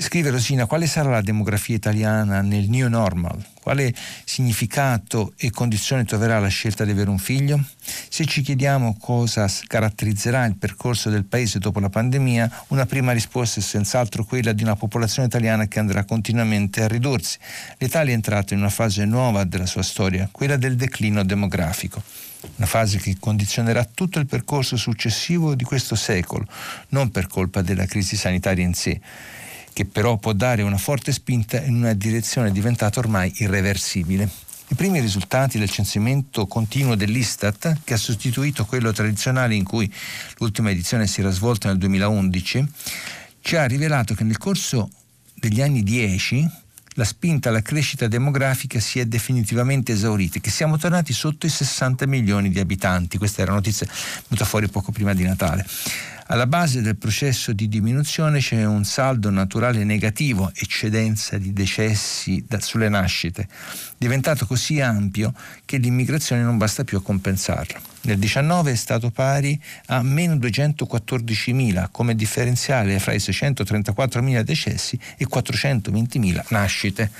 Scrive Rosina, quale sarà la demografia italiana nel new normal? Quale significato e condizione troverà la scelta di avere un figlio? Se ci chiediamo cosa caratterizzerà il percorso del Paese dopo la pandemia, una prima risposta è senz'altro quella di una popolazione italiana che andrà continuamente a ridursi. L'Italia è entrata in una fase nuova della sua storia, quella del declino demografico una fase che condizionerà tutto il percorso successivo di questo secolo, non per colpa della crisi sanitaria in sé che però può dare una forte spinta in una direzione diventata ormai irreversibile. I primi risultati del censimento continuo dell'Istat, che ha sostituito quello tradizionale in cui l'ultima edizione si era svolta nel 2011, ci ha rivelato che nel corso degli anni 10 la spinta alla crescita demografica si è definitivamente esaurita, che siamo tornati sotto i 60 milioni di abitanti. Questa era una notizia venuta fuori poco prima di Natale. Alla base del processo di diminuzione c'è un saldo naturale negativo, eccedenza di decessi da, sulle nascite, diventato così ampio che l'immigrazione non basta più a compensarlo. Nel 19 è stato pari a meno 214.000 come differenziale fra i 634.000 decessi e 420.000 nascite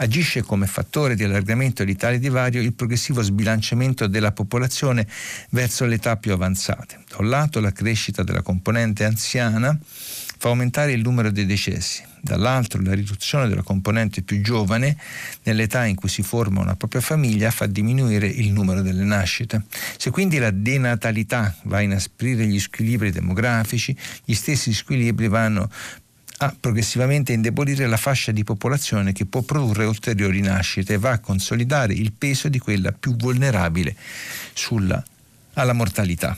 agisce come fattore di allargamento di tale divario il progressivo sbilanciamento della popolazione verso le età più avanzate. Da un lato la crescita della componente anziana fa aumentare il numero dei decessi, dall'altro la riduzione della componente più giovane nell'età in cui si forma una propria famiglia fa diminuire il numero delle nascite. Se quindi la denatalità va a inasprire gli squilibri demografici, gli stessi squilibri vanno a progressivamente indebolire la fascia di popolazione che può produrre ulteriori nascite e va a consolidare il peso di quella più vulnerabile sulla, alla mortalità.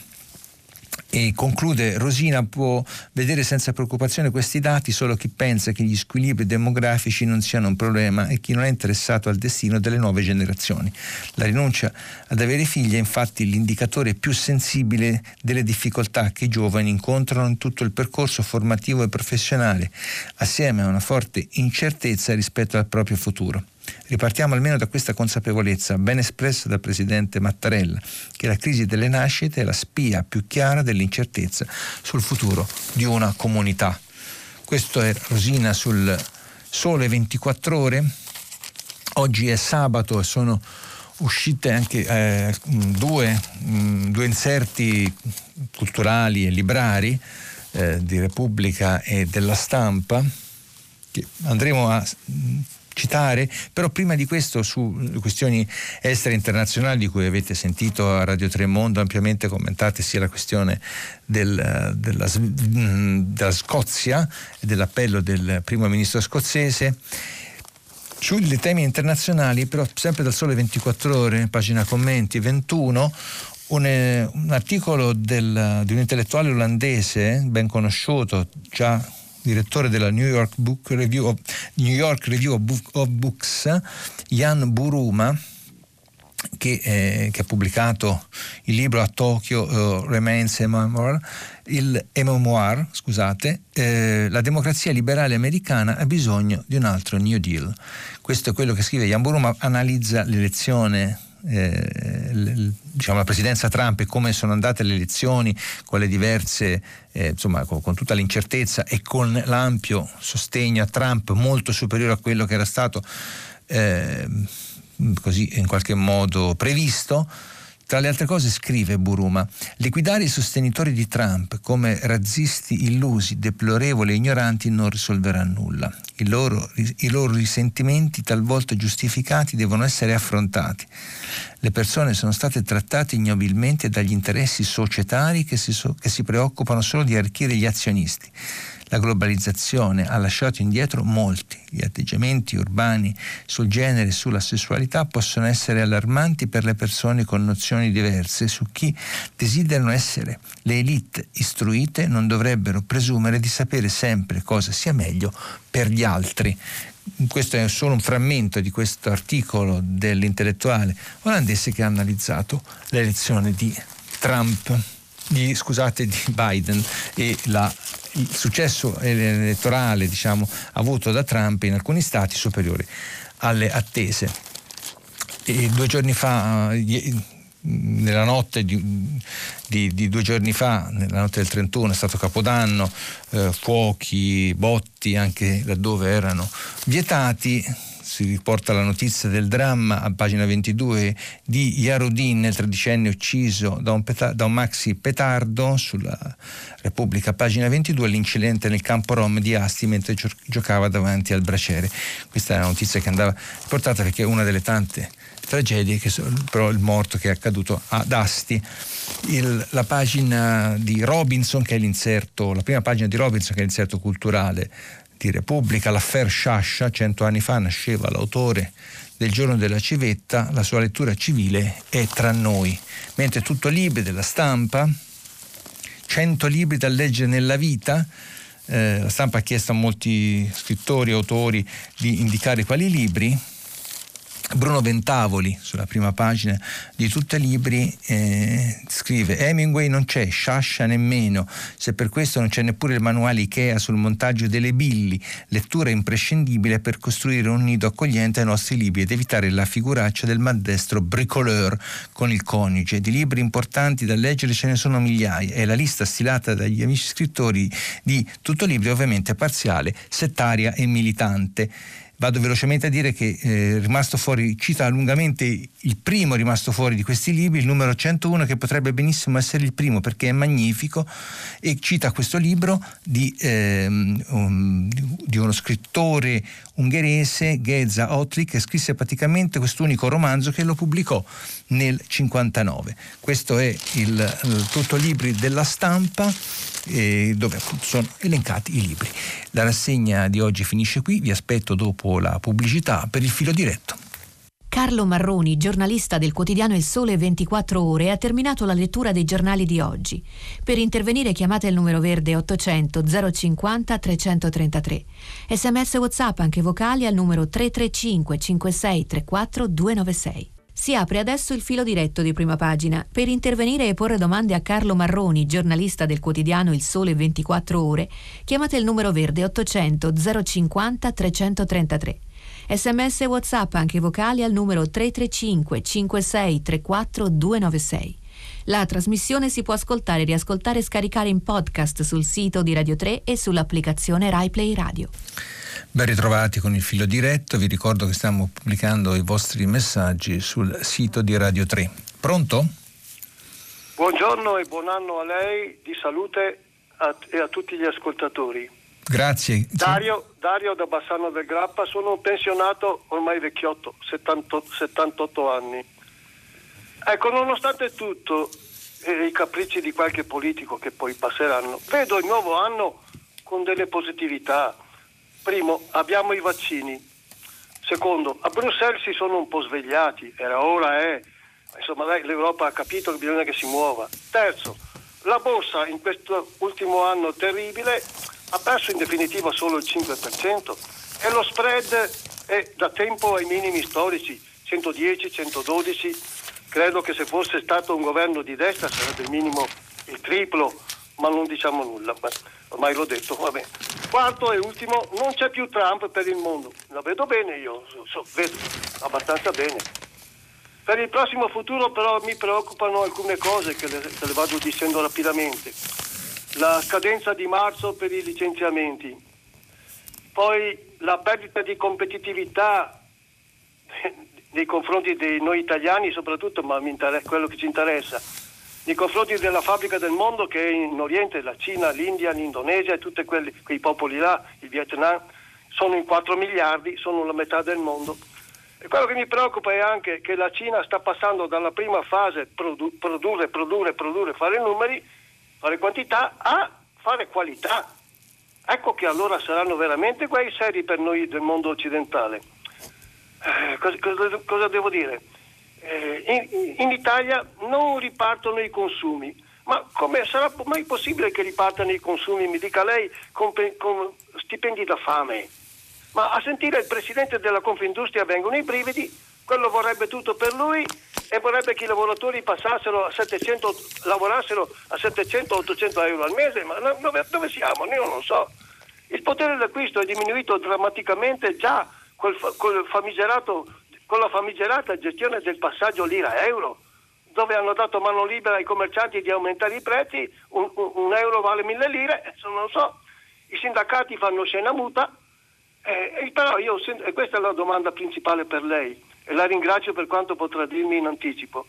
E conclude, Rosina può vedere senza preoccupazione questi dati solo chi pensa che gli squilibri demografici non siano un problema e chi non è interessato al destino delle nuove generazioni. La rinuncia ad avere figli è infatti l'indicatore più sensibile delle difficoltà che i giovani incontrano in tutto il percorso formativo e professionale, assieme a una forte incertezza rispetto al proprio futuro. Ripartiamo almeno da questa consapevolezza ben espressa dal presidente Mattarella, che la crisi delle nascite è la spia più chiara dell'incertezza sul futuro di una comunità. Questo è Rosina sul Sole 24 ore. Oggi è sabato e sono uscite anche eh, due, mh, due, inserti culturali e librari eh, di Repubblica e della stampa che andremo a citare, però prima di questo su questioni estere internazionali di cui avete sentito a Radio Tremondo ampiamente commentate sia la questione del, della, della Scozia e dell'appello del primo ministro scozzese. Sui temi internazionali, però sempre dal Sole 24 Ore, pagina commenti 21, un, un articolo del, di un intellettuale olandese ben conosciuto, già direttore della New York, Book Review of, New York Review of, Book, of Books, Jan Buruma, che, eh, che, ha pubblicato il libro a Tokyo uh, Remains a Memoir, il memoir, scusate, eh, la democrazia liberale americana ha bisogno di un altro New Deal. Questo è quello che scrive Jan Buruma, analizza l'elezione eh, diciamo, la presidenza Trump e come sono andate le elezioni con le diverse, eh, insomma, con, con, tutta l'incertezza e con l'ampio sostegno a Trump molto superiore a quello che era stato eh, così in qualche modo previsto. Tra le altre cose scrive Buruma, liquidare i sostenitori di Trump come razzisti illusi, deplorevoli e ignoranti non risolverà nulla. I loro, I loro risentimenti, talvolta giustificati, devono essere affrontati. Le persone sono state trattate ignobilmente dagli interessi societari che si, so, che si preoccupano solo di arricchire gli azionisti. La globalizzazione ha lasciato indietro molti. Gli atteggiamenti urbani sul genere e sulla sessualità possono essere allarmanti per le persone con nozioni diverse su chi desiderano essere. Le elite istruite non dovrebbero presumere di sapere sempre cosa sia meglio per gli altri questo è solo un frammento di questo articolo dell'intellettuale olandese che ha analizzato l'elezione di Trump, di, scusate, di Biden e la, il successo elettorale diciamo, avuto da Trump in alcuni stati superiore alle attese. E due giorni fa, nella notte di, di, di, due giorni fa, nella notte del 31, è stato Capodanno, eh, fuochi, botti anche laddove erano vietati. Si riporta la notizia del dramma a pagina 22 di Yarudin, nel tredicenne ucciso da un, peta- da un maxi petardo sulla Repubblica, pagina 22, l'incidente nel campo Rom di Asti mentre gio- giocava davanti al braciere. Questa è la notizia che andava riportata perché è una delle tante tragedie, che sono, però il morto che è accaduto ad Asti. Il, la pagina di Robinson, che è l'inserto, la prima pagina di Robinson, che è l'inserto culturale di Repubblica, l'affair Sciascia, cento anni fa nasceva l'autore del giorno della civetta, la sua lettura civile è tra noi, mentre tutto libri della stampa, cento libri da leggere nella vita, eh, la stampa ha chiesto a molti scrittori e autori di indicare quali libri, Bruno Ventavoli, sulla prima pagina di tutti i libri, eh, scrive Hemingway non c'è, Sciascia nemmeno, se per questo non c'è neppure il manuale Ikea sul montaggio delle billi, lettura imprescindibile per costruire un nido accogliente ai nostri libri ed evitare la figuraccia del maldestro bricoleur con il coniuge. Di libri importanti da leggere ce ne sono migliaia e la lista stilata dagli amici scrittori di tutto libri è ovviamente parziale, settaria e militante. Vado velocemente a dire che eh, rimasto fuori, cita lungamente il primo rimasto fuori di questi libri, il numero 101, che potrebbe benissimo essere il primo perché è magnifico, e cita questo libro di, ehm, um, di uno scrittore ungherese, Geza Otli, che scrisse praticamente quest'unico romanzo che lo pubblicò nel 59. Questo è il, il tutto libri della stampa eh, dove appunto sono elencati i libri. La rassegna di oggi finisce qui, vi aspetto dopo la pubblicità per il filo diretto. Carlo Marroni, giornalista del quotidiano Il Sole 24 Ore, ha terminato la lettura dei giornali di oggi. Per intervenire chiamate il numero verde 800 050 333. Sms WhatsApp anche vocali al numero 335 56 34 296. Si apre adesso il filo diretto di prima pagina. Per intervenire e porre domande a Carlo Marroni, giornalista del quotidiano Il Sole 24 Ore, chiamate il numero verde 800 050 333. Sms e WhatsApp anche vocali al numero 335 56 34 296. La trasmissione si può ascoltare, riascoltare e scaricare in podcast sul sito di Radio 3 e sull'applicazione RaiPlay Radio. Ben ritrovati con il filo diretto, vi ricordo che stiamo pubblicando i vostri messaggi sul sito di Radio 3. Pronto? Buongiorno e buon anno a lei, di salute a, e a tutti gli ascoltatori. Grazie. Dario, Dario da Bassano del Grappa, sono un pensionato ormai vecchiotto, 70, 78 anni. Ecco, nonostante tutto e i capricci di qualche politico che poi passeranno, vedo il nuovo anno con delle positività. Primo, abbiamo i vaccini. Secondo, a Bruxelles si sono un po' svegliati, era ora, eh. Insomma, l'Europa ha capito che bisogna che si muova. Terzo, la borsa in questo ultimo anno terribile ha perso in definitiva solo il 5% e lo spread è da tempo ai minimi storici, 110, 112 Credo che se fosse stato un governo di destra sarebbe il minimo il triplo, ma non diciamo nulla. Ma ormai l'ho detto, va bene. Quarto e ultimo, non c'è più Trump per il mondo. La vedo bene io, so, vedo abbastanza bene. Per il prossimo futuro però mi preoccupano alcune cose che le, che le vado dicendo rapidamente. La scadenza di marzo per i licenziamenti, poi la perdita di competitività nei confronti di noi italiani soprattutto, ma quello che ci interessa, nei confronti della fabbrica del mondo che è in Oriente, la Cina, l'India, l'Indonesia e tutti quei popoli là, il Vietnam, sono in 4 miliardi, sono la metà del mondo. E quello che mi preoccupa è anche che la Cina sta passando dalla prima fase produ- produrre, produrre, produrre, fare numeri, fare quantità, a fare qualità. Ecco che allora saranno veramente guai seri per noi del mondo occidentale. Eh, cosa, cosa, cosa, devo dire? Eh, in, in, Italia non ripartono i consumi, ma come sarà mai possibile che ripartano i consumi, mi dica lei, con, con stipendi da fame? Ma a sentire il presidente della Confindustria vengono i brividi, quello vorrebbe tutto per lui e vorrebbe che i lavoratori passassero a 700, lavorassero a 700-800 euro al mese, ma dove, dove siamo? Io non so. Il potere d'acquisto è diminuito drammaticamente già col, col con la famigerata gestione del passaggio lira-euro, dove hanno dato mano libera ai commercianti di aumentare i prezzi, un, un, euro vale mille lire, non so, i sindacati fanno scena muta, eh, però io, questa è la domanda principale per lei, la ringrazio per quanto potrà dirmi in anticipo.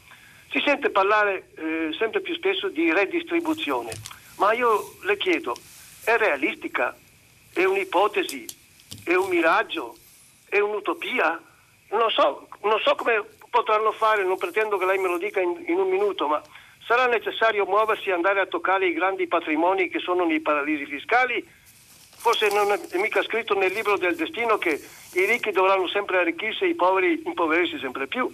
Si sente parlare eh, sempre più spesso di redistribuzione, ma io le chiedo, è realistica? È un'ipotesi? È un miraggio? è un'utopia? Non so, non so, come potranno fare, non pretendo che lei me lo dica in, in un minuto, ma sarà necessario muoversi e andare a toccare i grandi patrimoni che sono nei paradisi fiscali? Forse non è mica scritto nel libro del destino che i ricchi dovranno sempre arricchirsi e i poveri impoverirsi sempre più.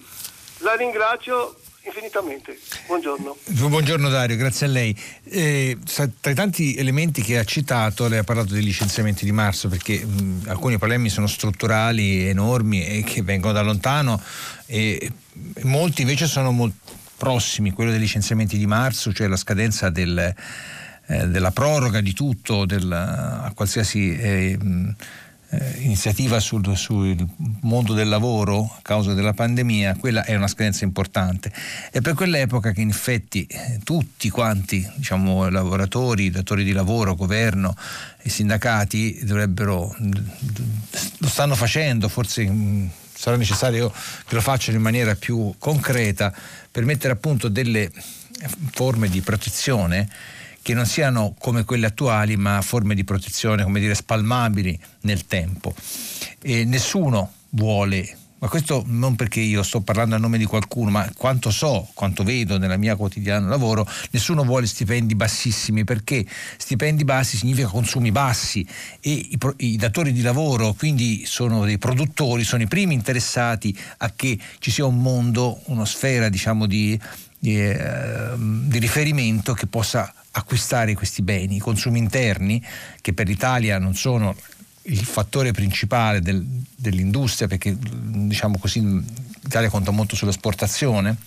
La ringrazio infinitamente. Buongiorno. Buongiorno Dario, grazie a lei. Eh, tra i tanti elementi che ha citato, lei ha parlato dei licenziamenti di marzo perché mh, alcuni problemi sono strutturali, enormi e che vengono da lontano e molti invece sono molto prossimi, quello dei licenziamenti di marzo, cioè la scadenza del, eh, della proroga di tutto, del, a qualsiasi... Eh, eh, iniziativa sul, sul, mondo del lavoro a causa della pandemia, quella è una scadenza importante. È per quell'epoca che in effetti eh, tutti quanti, diciamo, lavoratori, datori di lavoro, governo e sindacati dovrebbero, lo stanno facendo, forse mh, sarà necessario che lo facciano in maniera più concreta per mettere a punto delle forme di protezione che non siano come quelle attuali, ma forme di protezione, come dire, spalmabili nel tempo. E nessuno vuole ma questo non perché io sto parlando a nome di qualcuno, ma quanto so, quanto vedo nella mia quotidiano lavoro, nessuno vuole stipendi bassissimi perché stipendi bassi significa consumi bassi e i, i datori di lavoro, quindi sono dei produttori, sono i primi interessati a che ci sia un mondo, una sfera diciamo di, di, eh, di riferimento che possa acquistare questi beni, i consumi interni, che per l'Italia non sono il fattore principale del, dell'industria, perché diciamo così l'Italia conta molto sull'esportazione,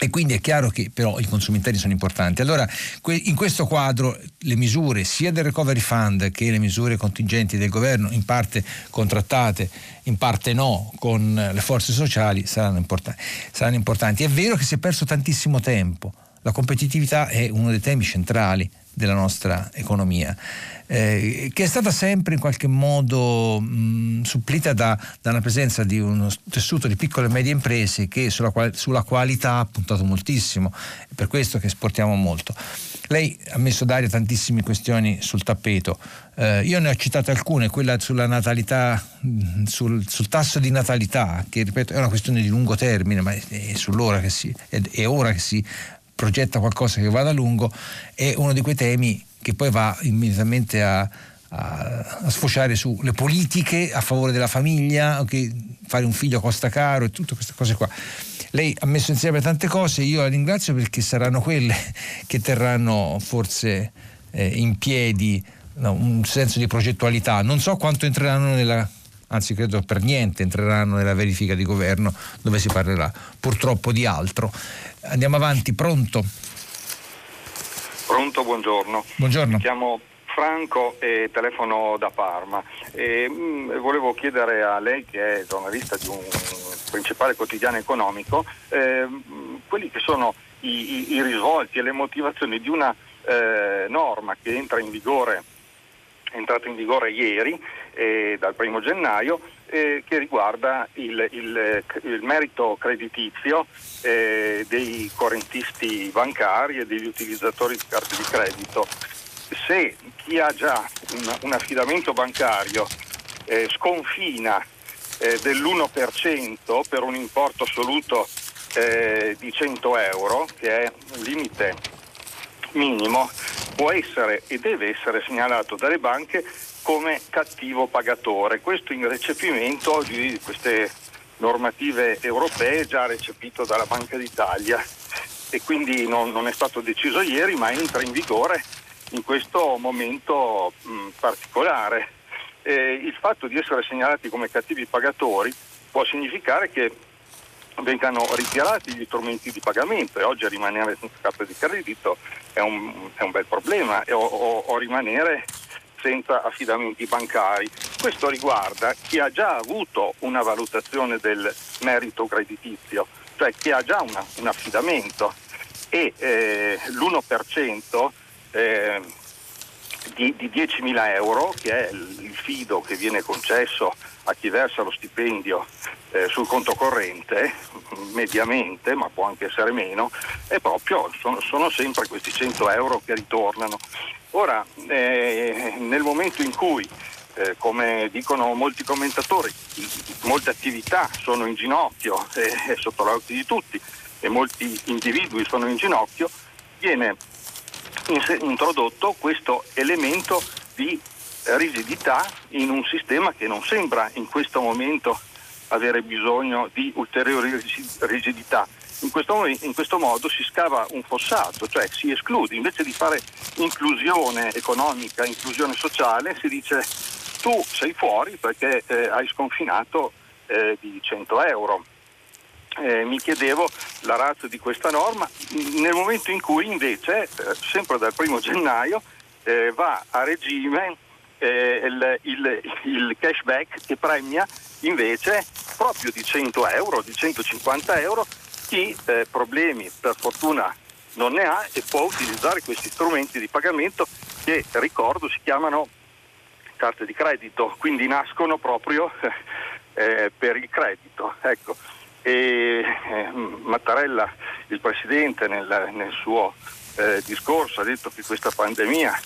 E quindi è chiaro che però i consumi interni sono importanti. Allora, in questo quadro le misure sia del recovery fund che le misure contingenti del governo, in parte contrattate, in parte no, con le forze sociali, saranno importanti. saranno importanti. È vero che si è perso tantissimo tempo. La competitività è uno dei temi centrali della nostra economia eh, che è stata sempre in qualche modo mh, supplita da, da, una presenza di uno tessuto di piccole e medie imprese che sulla, qual- sulla qualità ha puntato moltissimo, è per questo che esportiamo molto. Lei ha messo d'aria tantissime questioni sul tappeto, eh, io ne ho citate alcune, quella sulla natalità, sul, sul, tasso di natalità, che ripeto è una questione di lungo termine, ma è, è, si, è, è ora che si progetta qualcosa che vada a lungo, è uno di quei temi che poi va immediatamente a, a, a sfociare sulle politiche a favore della famiglia, okay, fare un figlio costa caro e tutte queste cose qua. Lei ha messo insieme tante cose, io la ringrazio perché saranno quelle che terranno forse eh, in piedi no, un senso di progettualità. Non so quanto entreranno nella, anzi credo per niente entreranno nella verifica di governo dove si parlerà purtroppo di altro. Andiamo avanti, pronto? Pronto, buongiorno. Buongiorno. Mi chiamo Franco e telefono da Parma. E, mh, mm, volevo chiedere a lei, che è giornalista di un principale quotidiano economico, eh, quelli che sono i, i, i, risvolti e le motivazioni di una eh, norma che entra in vigore, è entrata in vigore ieri, eh, dal primo gennaio, eh, che riguarda il, il, il merito creditizio eh, dei correntisti bancari e degli utilizzatori di carte di credito. Se chi ha già un, un affidamento bancario eh, sconfina eh, dell'1% per un importo assoluto eh, di 100 euro, che è un limite minimo, può essere e deve essere segnalato dalle banche come cattivo pagatore. Questo in recepimento di queste normative europee già recepito dalla Banca d'Italia e quindi non, non è stato deciso ieri ma entra in vigore in questo momento mh, particolare. Eh, il fatto di essere segnalati come cattivi pagatori può significare che vengano ritirati gli strumenti di pagamento e oggi rimanere senza carta di credito è un, è un bel problema o, o, o rimanere senza affidamenti bancari. Questo riguarda chi ha già avuto una valutazione del merito creditizio, cioè chi ha già una, un affidamento e eh, l'1% eh, di, di 10.000 euro, che è il fido che viene concesso a chi versa lo stipendio eh, sul conto corrente, mediamente, ma può anche essere meno, è proprio, sono, sono sempre questi 100 euro che ritornano. Ora, eh, nel momento in cui, eh, come dicono molti commentatori, molte attività sono in ginocchio, eh, sotto l'occhio di tutti, e molti individui sono in ginocchio, viene introdotto questo elemento di rigidità in un sistema che non sembra in questo momento avere bisogno di ulteriori rigidità. In questo, in questo, modo si scava un fossato, cioè si esclude, invece di fare inclusione economica, inclusione sociale, si dice tu sei fuori perché eh, hai sconfinato eh, di 100 euro. Eh, mi chiedevo la razza di questa norma. Nel momento in cui invece, eh, sempre dal primo gennaio, eh, va a regime eh, il, il, il cashback che premia invece proprio di 100 euro, di 150 euro chi eh, problemi per fortuna non ne ha e può utilizzare questi strumenti di pagamento che ricordo si chiamano carte di credito, quindi nascono proprio eh, per il credito. Ecco. E, eh, Mattarella, il Presidente, nel, nel suo eh, discorso ha detto che questa pandemia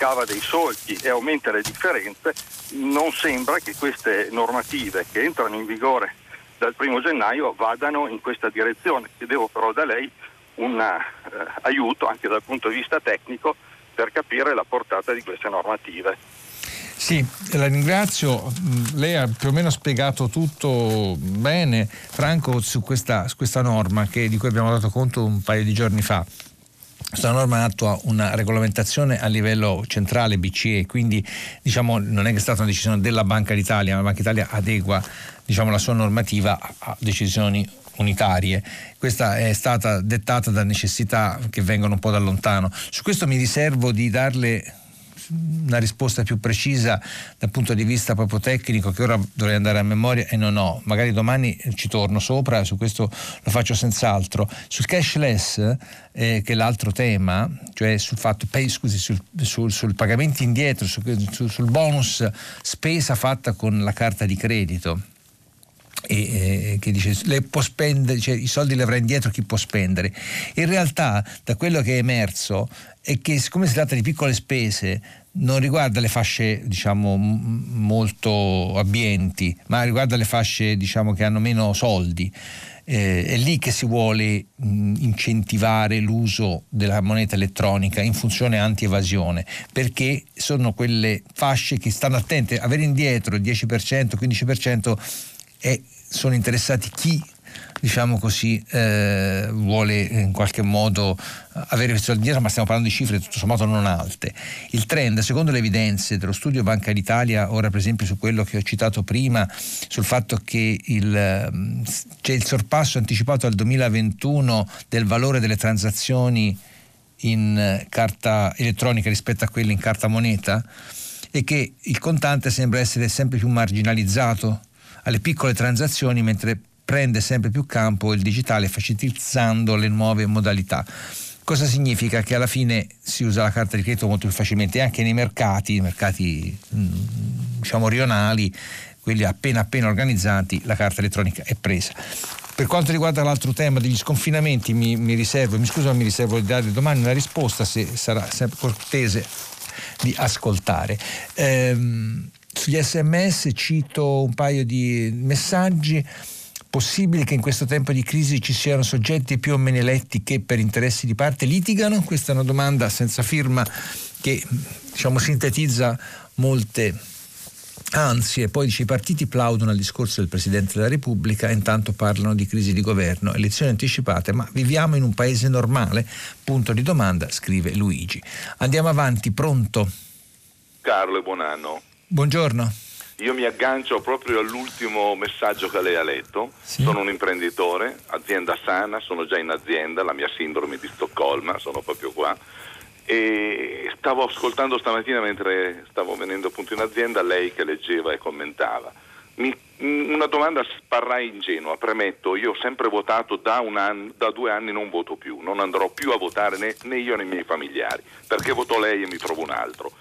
scava dei solchi e aumenta le differenze, non sembra che queste normative che entrano in vigore dal primo gennaio vadano in questa direzione. Chiedevo però da lei un eh, aiuto anche dal punto di vista tecnico per capire la portata di queste normative. Sì, la ringrazio. Lei ha più o meno spiegato tutto bene, Franco, su questa, su questa norma che, di cui abbiamo dato conto un paio di giorni fa. Questa norma attua una regolamentazione a livello centrale BCE, quindi diciamo, non è che è stata una decisione della Banca d'Italia, ma la Banca d'Italia adegua diciamo, la sua normativa a decisioni unitarie. Questa è stata dettata da necessità che vengono un po' da lontano. Su questo mi riservo di darle una risposta più precisa dal punto di vista proprio tecnico che ora dovrei andare a memoria e non ho. Magari domani ci torno sopra, su questo lo faccio senz'altro. Sul cashless, eh, che è l'altro tema, cioè sul fatto, pay, scusi, sul, sul, sul pagamento indietro, sul, sul bonus spesa fatta con la carta di credito e, eh, che dice spendere, cioè, i soldi li avrà indietro chi può spendere. In realtà da quello che è emerso è che siccome si tratta di piccole spese non riguarda le fasce diciamo molto abbienti, ma riguarda le fasce diciamo che hanno meno soldi. Eh, è lì che si vuole mh, incentivare l'uso della moneta elettronica in funzione anti-evasione, perché sono quelle fasce che stanno attente, avere indietro il 10%, 15% e sono interessati chi diciamo così, eh, vuole in qualche modo avere questo indietro, ma stiamo parlando di cifre tutto sommato non alte. Il trend, secondo le evidenze dello studio Banca d'Italia, ora per esempio su quello che ho citato prima, sul fatto che il, c'è il sorpasso anticipato al 2021 del valore delle transazioni in carta elettronica rispetto a quelle in carta moneta, e che il contante sembra essere sempre più marginalizzato alle piccole transazioni mentre prende sempre più campo il digitale facilitando le nuove modalità. Cosa significa? Che alla fine si usa la carta di credito molto più facilmente anche nei mercati, mercati mm, diciamo rionali, quelli appena appena organizzati, la carta elettronica è presa. Per quanto riguarda l'altro tema degli sconfinamenti, mi, mi riservo, mi scuso, mi riservo di dare domani una risposta se sarà sempre cortese di ascoltare. Ehm, sugli sms cito un paio di messaggi. Possibile che in questo tempo di crisi ci siano soggetti più o meno eletti che per interessi di parte litigano? Questa è una domanda senza firma che diciamo, sintetizza molte ansie. Poi dice i partiti plaudono al discorso del Presidente della Repubblica e intanto parlano di crisi di governo, elezioni anticipate, ma viviamo in un paese normale? Punto di domanda, scrive Luigi. Andiamo avanti, pronto? Carlo e buon anno. Buongiorno. Io mi aggancio proprio all'ultimo messaggio che lei ha letto. Sì. Sono un imprenditore, azienda sana, sono già in azienda, la mia sindrome di Stoccolma, sono proprio qua. E stavo ascoltando stamattina mentre stavo venendo appunto in azienda lei che leggeva e commentava. Mi, una domanda sparrai ingenua, premetto, io ho sempre votato da, anno, da, due anni non voto più, non andrò più a votare né, né io né i miei familiari, perché votò lei e mi trovo un altro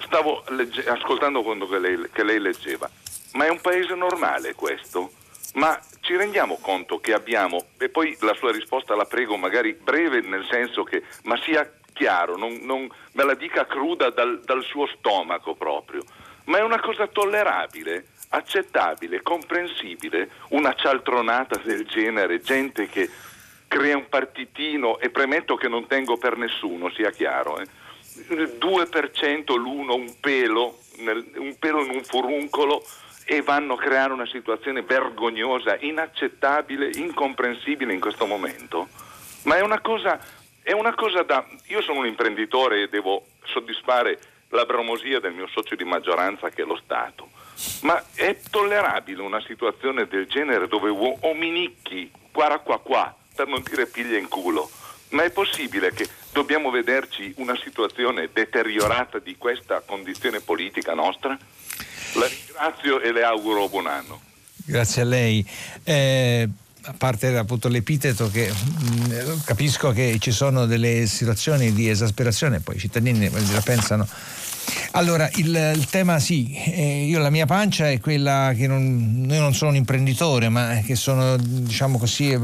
stavo legge- ascoltando quello che lei, che lei leggeva, ma è un paese normale questo? Ma ci rendiamo conto che abbiamo, e poi la sua risposta la prego magari breve nel senso che, ma sia chiaro, non, non me la dica cruda dal, dal suo stomaco proprio, ma è una cosa tollerabile, accettabile, comprensibile, una cialtronata del genere, gente che crea un partitino e premetto che non tengo per nessuno, sia chiaro. Eh 2% l'uno, un pelo, un pelo in un furuncolo e vanno a creare una situazione vergognosa, inaccettabile, incomprensibile in questo momento. Ma è una cosa, è una cosa da... Io sono un imprenditore e devo soddisfare la bramosia del mio socio di maggioranza che è lo Stato. Ma è tollerabile una situazione del genere dove ominicchi, qua qua qua, per non dire piglia in culo? Ma è possibile che dobbiamo vederci una situazione deteriorata di questa condizione politica nostra? La ringrazio e le auguro buon anno. Grazie a lei. Eh, a parte appunto l'epiteto che mh, mm, capisco che ci sono delle situazioni di esasperazione, poi i cittadini la pensano allora, il, il tema sì, eh, io la mia pancia è quella che non, io non sono un imprenditore, ma che sono, diciamo così, eh,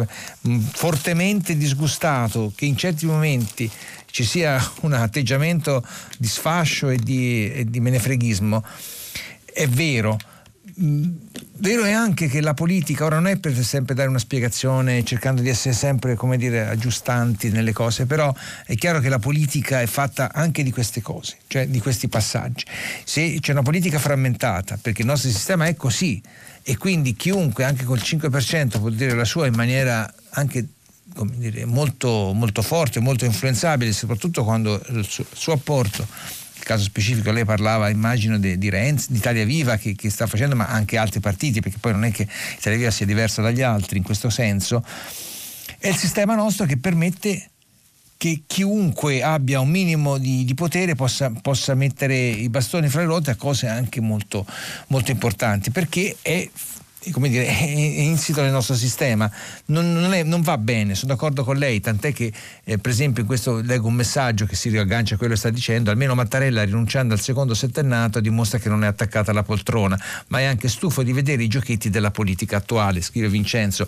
fortemente disgustato che in certi momenti ci sia un atteggiamento di sfascio e di, e di menefreghismo. È vero, Vero è anche che la politica ora non è per sempre dare una spiegazione cercando di essere sempre, come dire, aggiustanti nelle cose, però è chiaro che la politica è fatta anche di queste cose, cioè di questi passaggi. Se c'è una politica frammentata, perché il nostro sistema è così, e quindi chiunque anche col 5% può dire la sua in maniera anche dire, molto, molto forte, molto influenzabile, soprattutto quando il suo, il suo apporto caso specifico lei parlava immagino di, di Renzi, di Italia Viva che, che, sta facendo, ma anche altri partiti, perché poi non è che Italia Viva sia diversa dagli altri in questo senso, è il sistema nostro che permette che chiunque abbia un minimo di, di potere possa, possa, mettere i bastoni fra le ruote a cose anche molto, molto importanti, perché è come dire, è insito nel nostro sistema, non, non, è, non, va bene, sono d'accordo con lei, tant'è che eh, per esempio in questo leggo un messaggio che si riaggancia a quello che sta dicendo, almeno Mattarella rinunciando al secondo settennato dimostra che non è attaccata alla poltrona, ma è anche stufo di vedere i giochetti della politica attuale, scrive Vincenzo.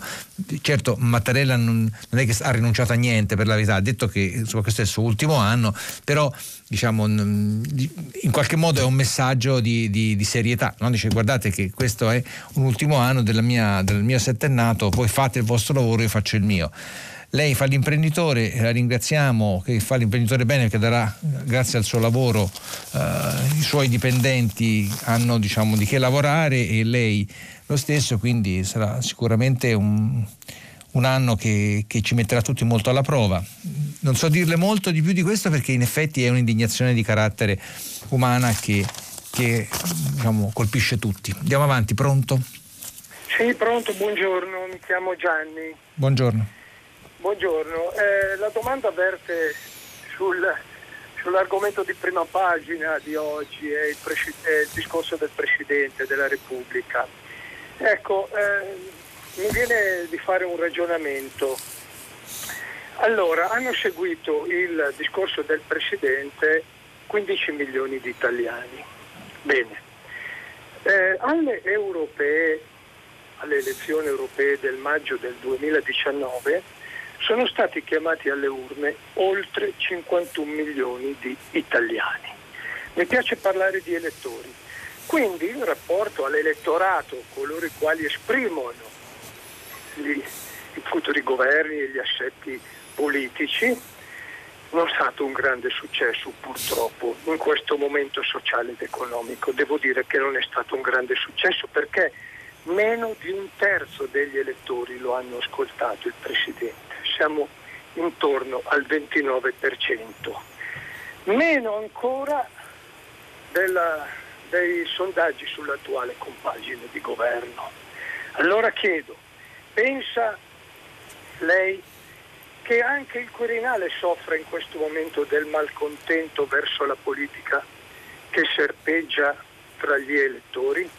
Certo Mattarella non, non è che ha rinunciato a niente per la verità, ha detto che insomma, questo è il suo ultimo anno, però diciamo, in qualche modo è un messaggio di, di, di serietà, no? dice guardate che questo è un ultimo anno mia, del mio settennato, poi fate il vostro lavoro, io faccio il mio. Lei fa l'imprenditore, la ringraziamo che fa l'imprenditore bene perché darà, grazie al suo lavoro, eh, i suoi dipendenti hanno diciamo, di che lavorare e lei lo stesso, quindi sarà sicuramente un, un anno che, che, ci metterà tutti molto alla prova. Non so dirle molto di più di questo perché in effetti è un'indignazione di carattere umana che, che diciamo, colpisce tutti. Andiamo avanti, pronto? Sì, pronto, buongiorno, mi chiamo Gianni. Buongiorno. Buongiorno, eh, la domanda verte sul, sull'argomento di prima pagina di oggi, è il, presi- è il discorso del Presidente della Repubblica. Ecco, eh, mi viene di fare un ragionamento. Allora, hanno seguito il discorso del Presidente 15 milioni di italiani. Bene. Eh, alle europee, alle elezioni europee del maggio del 2019, sono stati chiamati alle urne oltre 51 milioni di italiani. Mi piace parlare di elettori. Quindi in rapporto all'elettorato, coloro i quali esprimono gli, i futuri governi e gli assetti politici, non è stato un grande successo purtroppo in questo momento sociale ed economico. Devo dire che non è stato un grande successo perché meno di un terzo degli elettori lo hanno ascoltato il Presidente, siamo intorno al 29%. Meno ancora della, dei sondaggi sull'attuale compagine di governo. Allora chiedo, Pensa lei che anche il Quirinale soffre in questo momento del malcontento verso la politica che serpeggia tra gli elettori?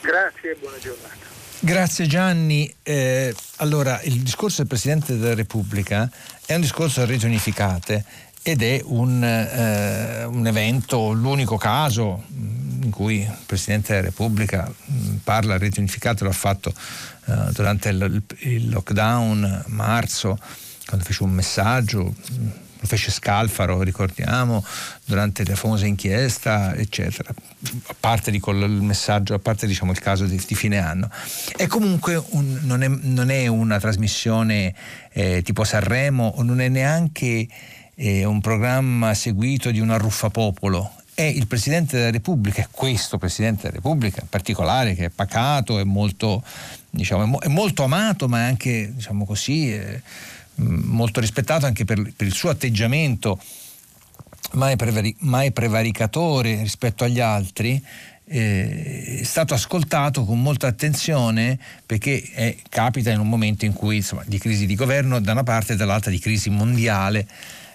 Grazie e buona giornata. Grazie Gianni. Eh, allora, il discorso del Presidente della Repubblica è un discorso a reti unificate ed è un, eh, un evento, l'unico caso in cui il Presidente della Repubblica parla a reti unificate, l'ha fatto eh, durante il, il, lockdown marzo, quando fece un messaggio, lo fece Scalfaro, ricordiamo, durante la famosa inchiesta, eccetera, a parte di il messaggio, a parte diciamo, il caso di, fine anno. È comunque un, non, è, non, è, una trasmissione eh, tipo Sanremo, non è neanche eh, un programma seguito di un arruffapopolo, è il Presidente della Repubblica, è questo Presidente della Repubblica in particolare, che è pacato, è molto, diciamo, è molto amato, ma è anche, diciamo così, è molto rispettato anche per, per il suo atteggiamento mai, prevari, mai prevaricatore rispetto agli altri, è stato ascoltato con molta attenzione perché è, capita in un momento in cui insomma, di crisi di governo da una parte e dall'altra di crisi mondiale.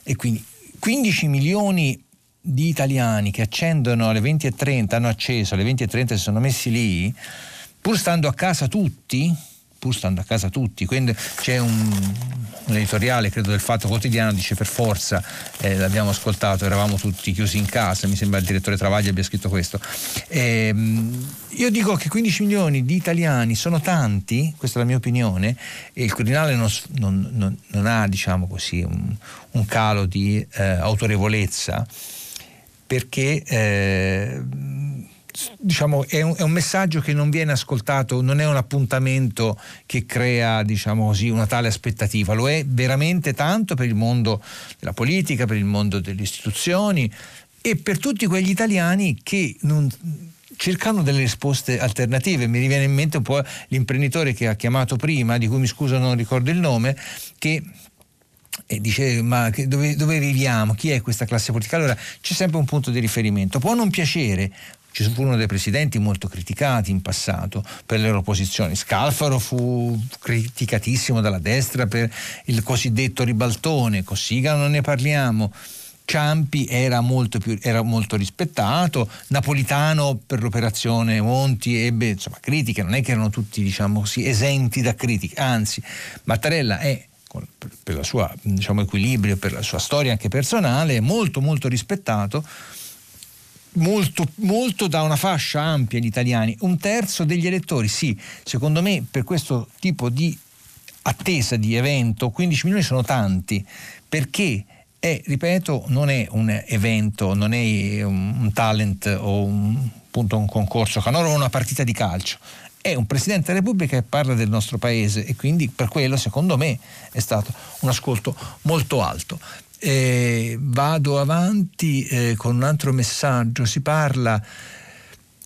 E quindi 15 milioni di italiani che accendono alle 20.30, hanno acceso alle 20.30 si sono messi lì, pur stando a casa tutti, pur stando a casa tutti. Quindi c'è un, un editoriale, credo, del Fatto Quotidiano, dice per forza, eh, l'abbiamo ascoltato, eravamo tutti chiusi in casa, mi sembra il direttore Travaglia abbia scritto questo. Eh, io dico che 15 milioni di italiani sono tanti, questa è la mia opinione, e il Quirinale non, non, non, non ha, diciamo così, un, un calo di eh, autorevolezza perché eh, diciamo, è, un, è, un, messaggio che non viene ascoltato, non è un appuntamento che crea diciamo così, una tale aspettativa, lo è veramente tanto per il mondo della politica, per il mondo delle istituzioni e per tutti quegli italiani che non, cercano delle risposte alternative. Mi viene in mente un po' l'imprenditore che ha chiamato prima, di cui mi scuso non ricordo il nome, che e dice ma dove, dove, viviamo, chi è questa classe politica? Allora c'è sempre un punto di riferimento, può non piacere. Ci furono dei presidenti molto criticati in passato per le loro posizioni. Scalfaro fu criticatissimo dalla destra per il cosiddetto ribaltone, Cossiga non ne parliamo. Ciampi era molto, più, era molto, rispettato, Napolitano per l'operazione Monti ebbe insomma, critiche, non è che erano tutti diciamo esenti da critiche, anzi Mattarella è per il suo diciamo, equilibrio, per la sua storia anche personale, molto molto rispettato, molto, molto da una fascia ampia di italiani. Un terzo degli elettori, sì, secondo me per questo tipo di attesa di evento, 15 milioni sono tanti, perché è, ripeto, non è un evento, non è un, talent o un, appunto, un concorso canoro o una partita di calcio è un Presidente della Repubblica che parla del nostro Paese e quindi per quello secondo me è stato un ascolto molto alto. Eh, vado avanti eh, con un altro messaggio, si parla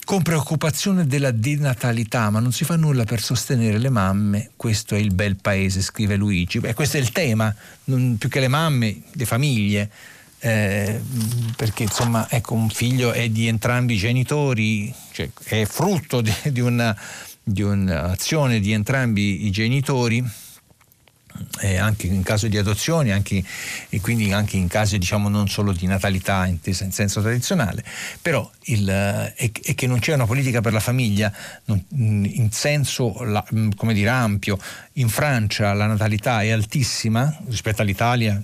con preoccupazione della denatalità, ma non si fa nulla per sostenere le mamme, questo è il bel paese, scrive Luigi. Beh, questo è il tema, non, più che le mamme, le famiglie. Eh, perché insomma ecco un figlio è di entrambi i genitori, cioè, è frutto di, di una di un'azione di entrambi i genitori eh, anche in caso di adozioni anche, e quindi anche in casi diciamo non solo di natalità intesa in senso tradizionale, però il, è, è, che non c'è una politica per la famiglia non, in senso la, come dire, ampio. In Francia la natalità è altissima rispetto all'Italia,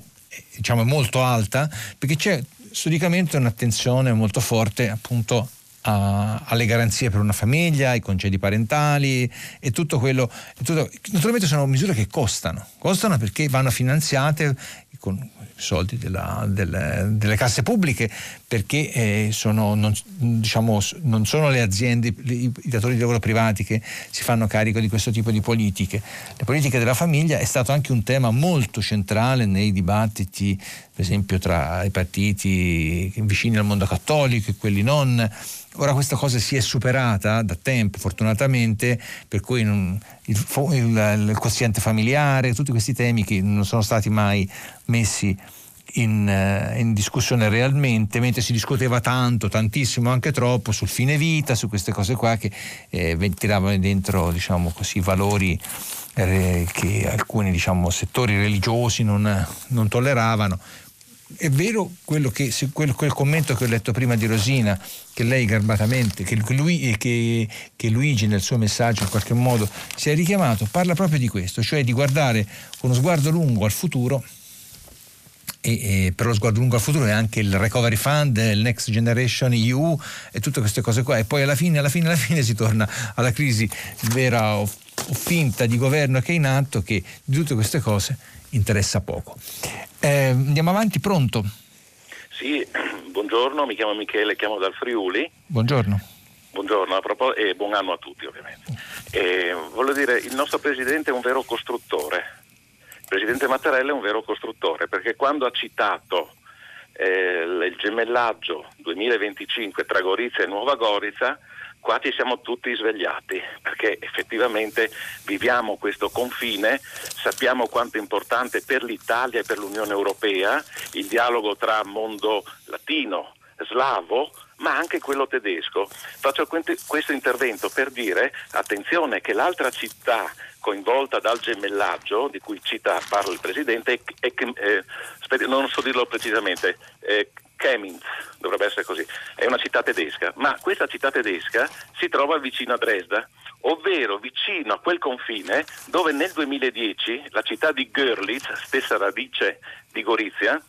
diciamo è molto alta, perché c'è storicamente un'attenzione molto forte appunto a, alle garanzie per una famiglia, ai congedi parentali e tutto quello. E tutto, naturalmente sono misure che costano, costano perché vanno finanziate con soldi della, delle, delle, casse pubbliche perché eh, sono, non, diciamo, non, sono le aziende, i, i datori di lavoro privati che si fanno carico di questo tipo di politiche. Le politiche della famiglia è stato anche un tema molto centrale nei dibattiti, per esempio tra i partiti vicini al mondo cattolico e quelli non Ora questa cosa si è superata da tempo, fortunatamente, per cui non, il, il, il, quoziente familiare, tutti questi temi che non sono stati mai messi in, uh, in, discussione realmente, mentre si discuteva tanto, tantissimo, anche troppo sul fine vita, su queste cose qua che eh, ventilavano dentro diciamo così, valori eh, che alcuni diciamo, settori religiosi non, non tolleravano è vero quello che, quel, quel, commento che ho letto prima di Rosina, che lei garbatamente, che, lui, che, che, Luigi nel suo messaggio in qualche modo si è richiamato, parla proprio di questo, cioè di guardare con uno sguardo lungo al futuro. E, e per lo sguardo lungo al futuro è anche il Recovery Fund, il Next Generation EU e tutte queste cose qua. E poi alla fine, alla fine, alla fine si torna alla crisi vera o, o finta di governo che è in atto, che di tutte queste cose interessa poco. Eh, andiamo avanti, pronto? Sì, buongiorno, mi chiamo Michele, chiamo dal Friuli. Buongiorno. Buongiorno propos- e buon anno a tutti ovviamente. E, voglio dire, il nostro Presidente è un vero costruttore. Il Presidente Mattarella è un vero costruttore perché quando ha citato eh, il gemellaggio 2025 tra Gorizia e Nuova Gorizia qua ci siamo tutti svegliati perché effettivamente viviamo questo confine, sappiamo quanto è importante per l'Italia e per l'Unione Europea il dialogo tra mondo latino, slavo, ma anche quello tedesco. Faccio questo intervento per dire, attenzione, che l'altra città coinvolta dal gemellaggio, di cui cita, parla il Presidente, è, è, eh, non so dirlo precisamente, è Chemnitz, dovrebbe essere così, è una città tedesca, ma questa città tedesca si trova vicino a Dresda, ovvero vicino a quel confine dove nel 2010 la città di Görlitz, stessa radice di Gorizia,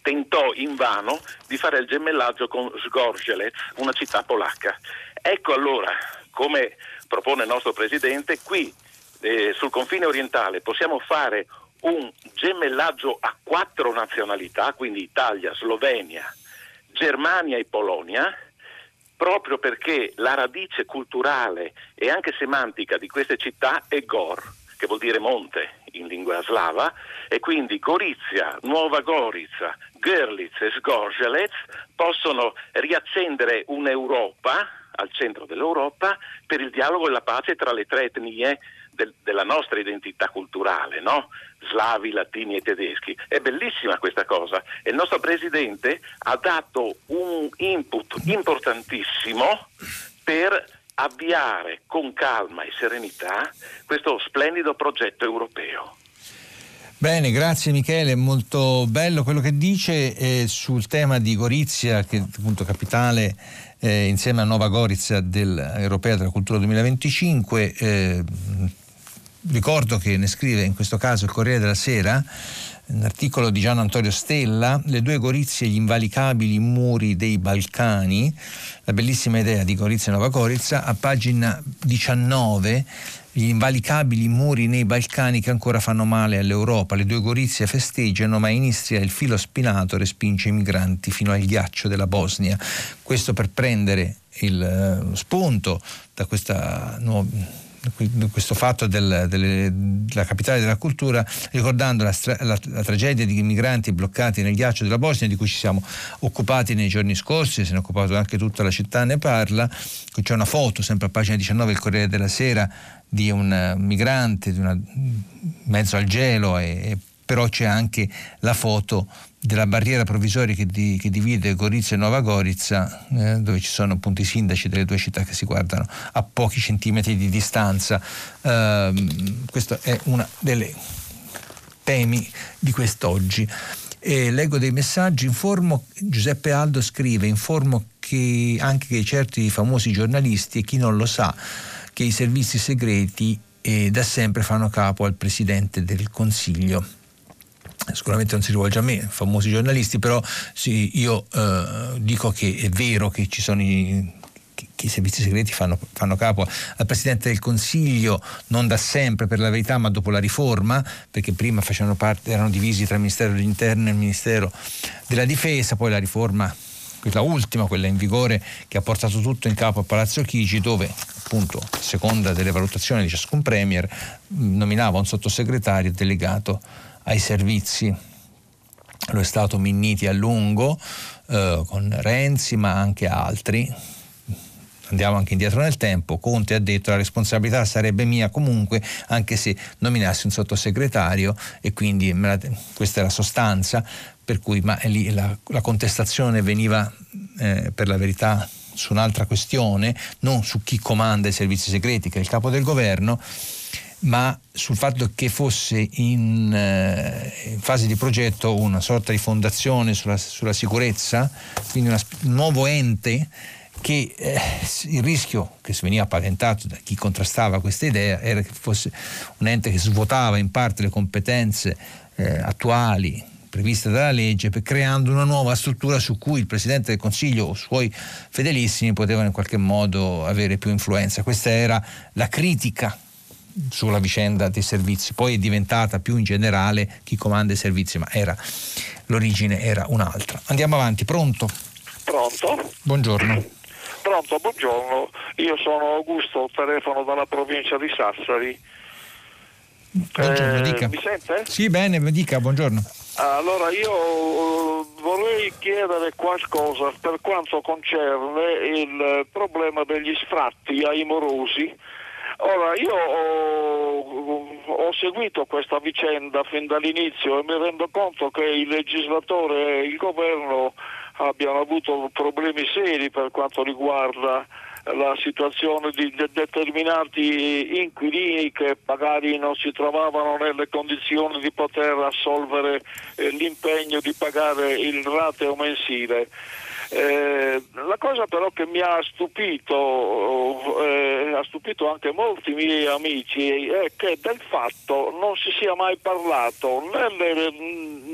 tentò invano di fare il gemellaggio con Sgorzelec, una città polacca. Ecco allora, come propone il nostro Presidente, qui eh, sul confine orientale possiamo fare un gemellaggio a quattro nazionalità, quindi Italia, Slovenia, Germania e Polonia, proprio perché la radice culturale e anche semantica di queste città è Gor, che vuol dire monte in lingua slava, e quindi Gorizia, Nuova Gorizia, Görlitz e Sgorzelec possono riaccendere un'Europa al centro dell'Europa per il dialogo e la pace tra le tre etnie del, della nostra identità culturale, no? slavi, latini e tedeschi. È bellissima questa cosa e il nostro Presidente ha dato un input importantissimo per avviare con calma e serenità questo splendido progetto europeo. Bene, grazie Michele, molto bello quello che dice eh, sul tema di Gorizia, che è appunto capitale eh, insieme a Nova Gorizia dell'Europea della Cultura 2025. Eh, ricordo che ne scrive in questo caso il Corriere della Sera, un articolo di Gian Antonio Stella, Le due Gorizie e gli invalicabili muri dei Balcani, la bellissima idea di Gorizia e Nova Gorizia, a pagina 19 gli invalicabili muri nei Balcani che ancora fanno male all'Europa. Le due Gorizie festeggiano, ma in Istria il filo spinato respinge i migranti fino al ghiaccio della Bosnia. Questo per prendere il uh, spunto da questa nuova questo fatto del, delle, della capitale della cultura, ricordando la, la, la, tragedia di migranti bloccati nel ghiaccio della Bosnia, di cui ci siamo occupati nei giorni scorsi, se ne è occupato anche tutta la città, ne parla. C'è una foto, sempre a pagina 19 del Corriere della Sera, di un migrante di una, mezzo al gelo, e, però c'è anche la foto della barriera provvisoria che, di, che, divide Gorizia e Nova Gorizia, eh, dove ci sono appunto i sindaci delle due città che si guardano a pochi centimetri di distanza. Eh, questo è uno dei temi di quest'oggi. E leggo dei messaggi, informo, Giuseppe Aldo scrive, informo che anche che certi famosi giornalisti e chi non lo sa, che i servizi segreti eh, da sempre fanno capo al Presidente del Consiglio sicuramente non si rivolge a me, famosi giornalisti, però sì, io eh, dico che è vero che ci sono i che i servizi segreti fanno, fanno, capo al Presidente del Consiglio, non da sempre per la verità, ma dopo la riforma, perché prima parte, erano divisi tra il Ministero dell'Interno e il Ministero della Difesa, poi la riforma quella ultima, quella in vigore, che ha portato tutto in capo a Palazzo Chigi, dove appunto, a seconda delle valutazioni di ciascun Premier, nominava un sottosegretario delegato ai servizi. Lo è stato Minniti a lungo, eh, con Renzi, ma anche altri, andiamo anche indietro nel tempo, Conte ha detto la responsabilità sarebbe mia comunque anche se nominassi un sottosegretario e quindi la, questa è la sostanza, per cui ma lì la, la contestazione veniva eh, per la verità su un'altra questione, non su chi comanda i servizi segreti, che è il capo del governo, ma sul fatto che fosse in, eh, in, fase di progetto una sorta di fondazione sulla, sulla sicurezza, quindi una, un nuovo ente che eh, il rischio che veniva paventato da chi contrastava questa idea era che fosse un ente che svuotava in parte le competenze eh, attuali previste dalla legge, creando una nuova struttura su cui il Presidente del Consiglio o i suoi fedelissimi potevano in qualche modo avere più influenza. Questa era la critica sulla vicenda dei servizi, poi è diventata più in generale chi comanda i servizi, ma era, l'origine era un'altra. Andiamo avanti, pronto? Pronto? Buongiorno. Pronto, buongiorno. Io sono Augusto, telefono dalla provincia di Sassari. Buongiorno, eh, dica. Mi sente? Sì, bene, dica, buongiorno. Allora io eh, vorrei chiedere qualcosa per quanto concerne il problema degli sfratti ai morosi Ora, io ho, ho, seguito questa vicenda fin dall'inizio e mi rendo conto che il legislatore e il governo abbiano avuto problemi seri per quanto riguarda la situazione di de- determinati inquilini che magari non si trovavano nelle condizioni di poter assolvere eh, l'impegno di pagare il rateo mensile. Eh, la cosa però che mi ha stupito, eh, ha stupito anche molti miei amici, è che del fatto non si sia mai parlato né,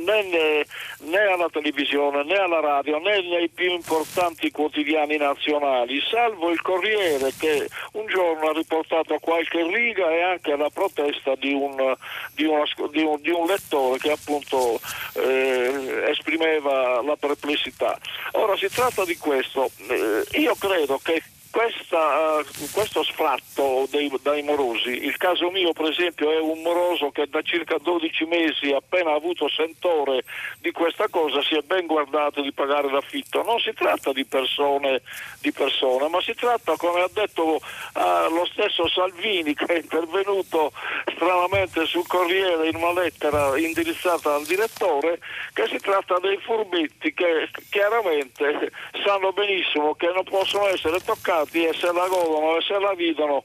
né, né alla televisione né alla radio né nei più importanti quotidiani nazionali, salvo il Corriere che un giorno ha riportato qualche riga e anche la protesta di un, di una, di un, di un lettore che appunto eh, esprimeva la perplessità. Ora si tratta di questo, eh, io credo che questa, uh, questo sfratto dei, dai morosi, il caso mio per esempio è un moroso che da circa 12 mesi appena avuto sentore di questa cosa si è ben guardato di pagare l'affitto, non si tratta di persone, di persone ma si tratta come ha detto uh, lo stesso Salvini che è intervenuto stranamente sul Corriere in una lettera indirizzata al direttore che si tratta dei furbetti che chiaramente sanno benissimo che non possono essere toccati stati e se la godono e se la vivono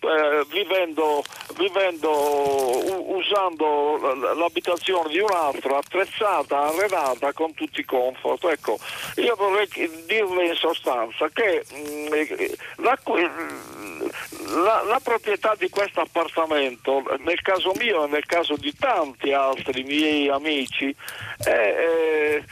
eh, vivendo, vivendo usando l'abitazione di un altro attrezzata, arredata con tutti i comfort. Ecco, io vorrei dirle in sostanza che mh, mm, la, la, la, proprietà di questo appartamento, nel caso mio e nel caso di tanti altri miei amici, è, è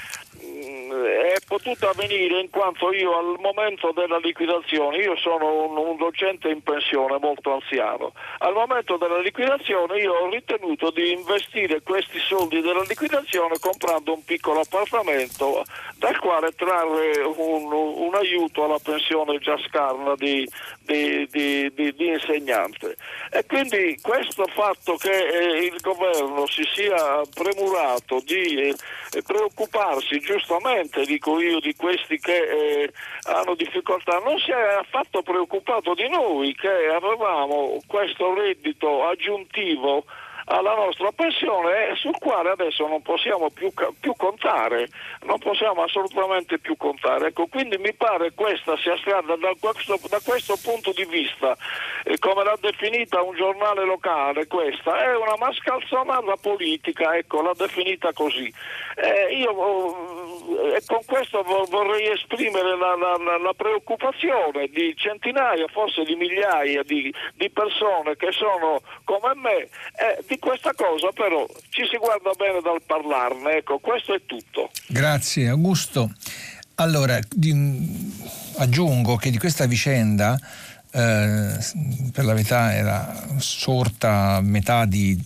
è potuta avvenire in quanto io al momento della liquidazione, io sono un, un, docente in pensione molto anziano, al momento della liquidazione io ho ritenuto di investire questi soldi della liquidazione comprando un piccolo appartamento dal quale trarre un, un aiuto alla pensione già scarna di, di, di, di, insegnante. E quindi questo fatto che eh, il governo si sia premurato di eh, preoccuparsi giustamente, dico io, di questi che eh, hanno difficoltà, non si è affatto preoccupato di noi che avevamo questo reddito aggiuntivo alla nostra pensione sul quale adesso non possiamo più, più, contare, non possiamo assolutamente più contare. Ecco, quindi mi pare questa sia stata da questo, da questo punto di vista, eh, come l'ha definita un giornale locale, questa è una mascalzonata politica, ecco, l'ha definita così. Eh, io oh, con questo vorrei esprimere la, la, la, preoccupazione di centinaia, forse di migliaia di, di persone che sono come me, eh, di questa cosa però ci si guarda bene dal parlarne, ecco, questo è tutto. Grazie Augusto. Allora, di, aggiungo che di questa vicenda, eh, per la verità era sorta a metà di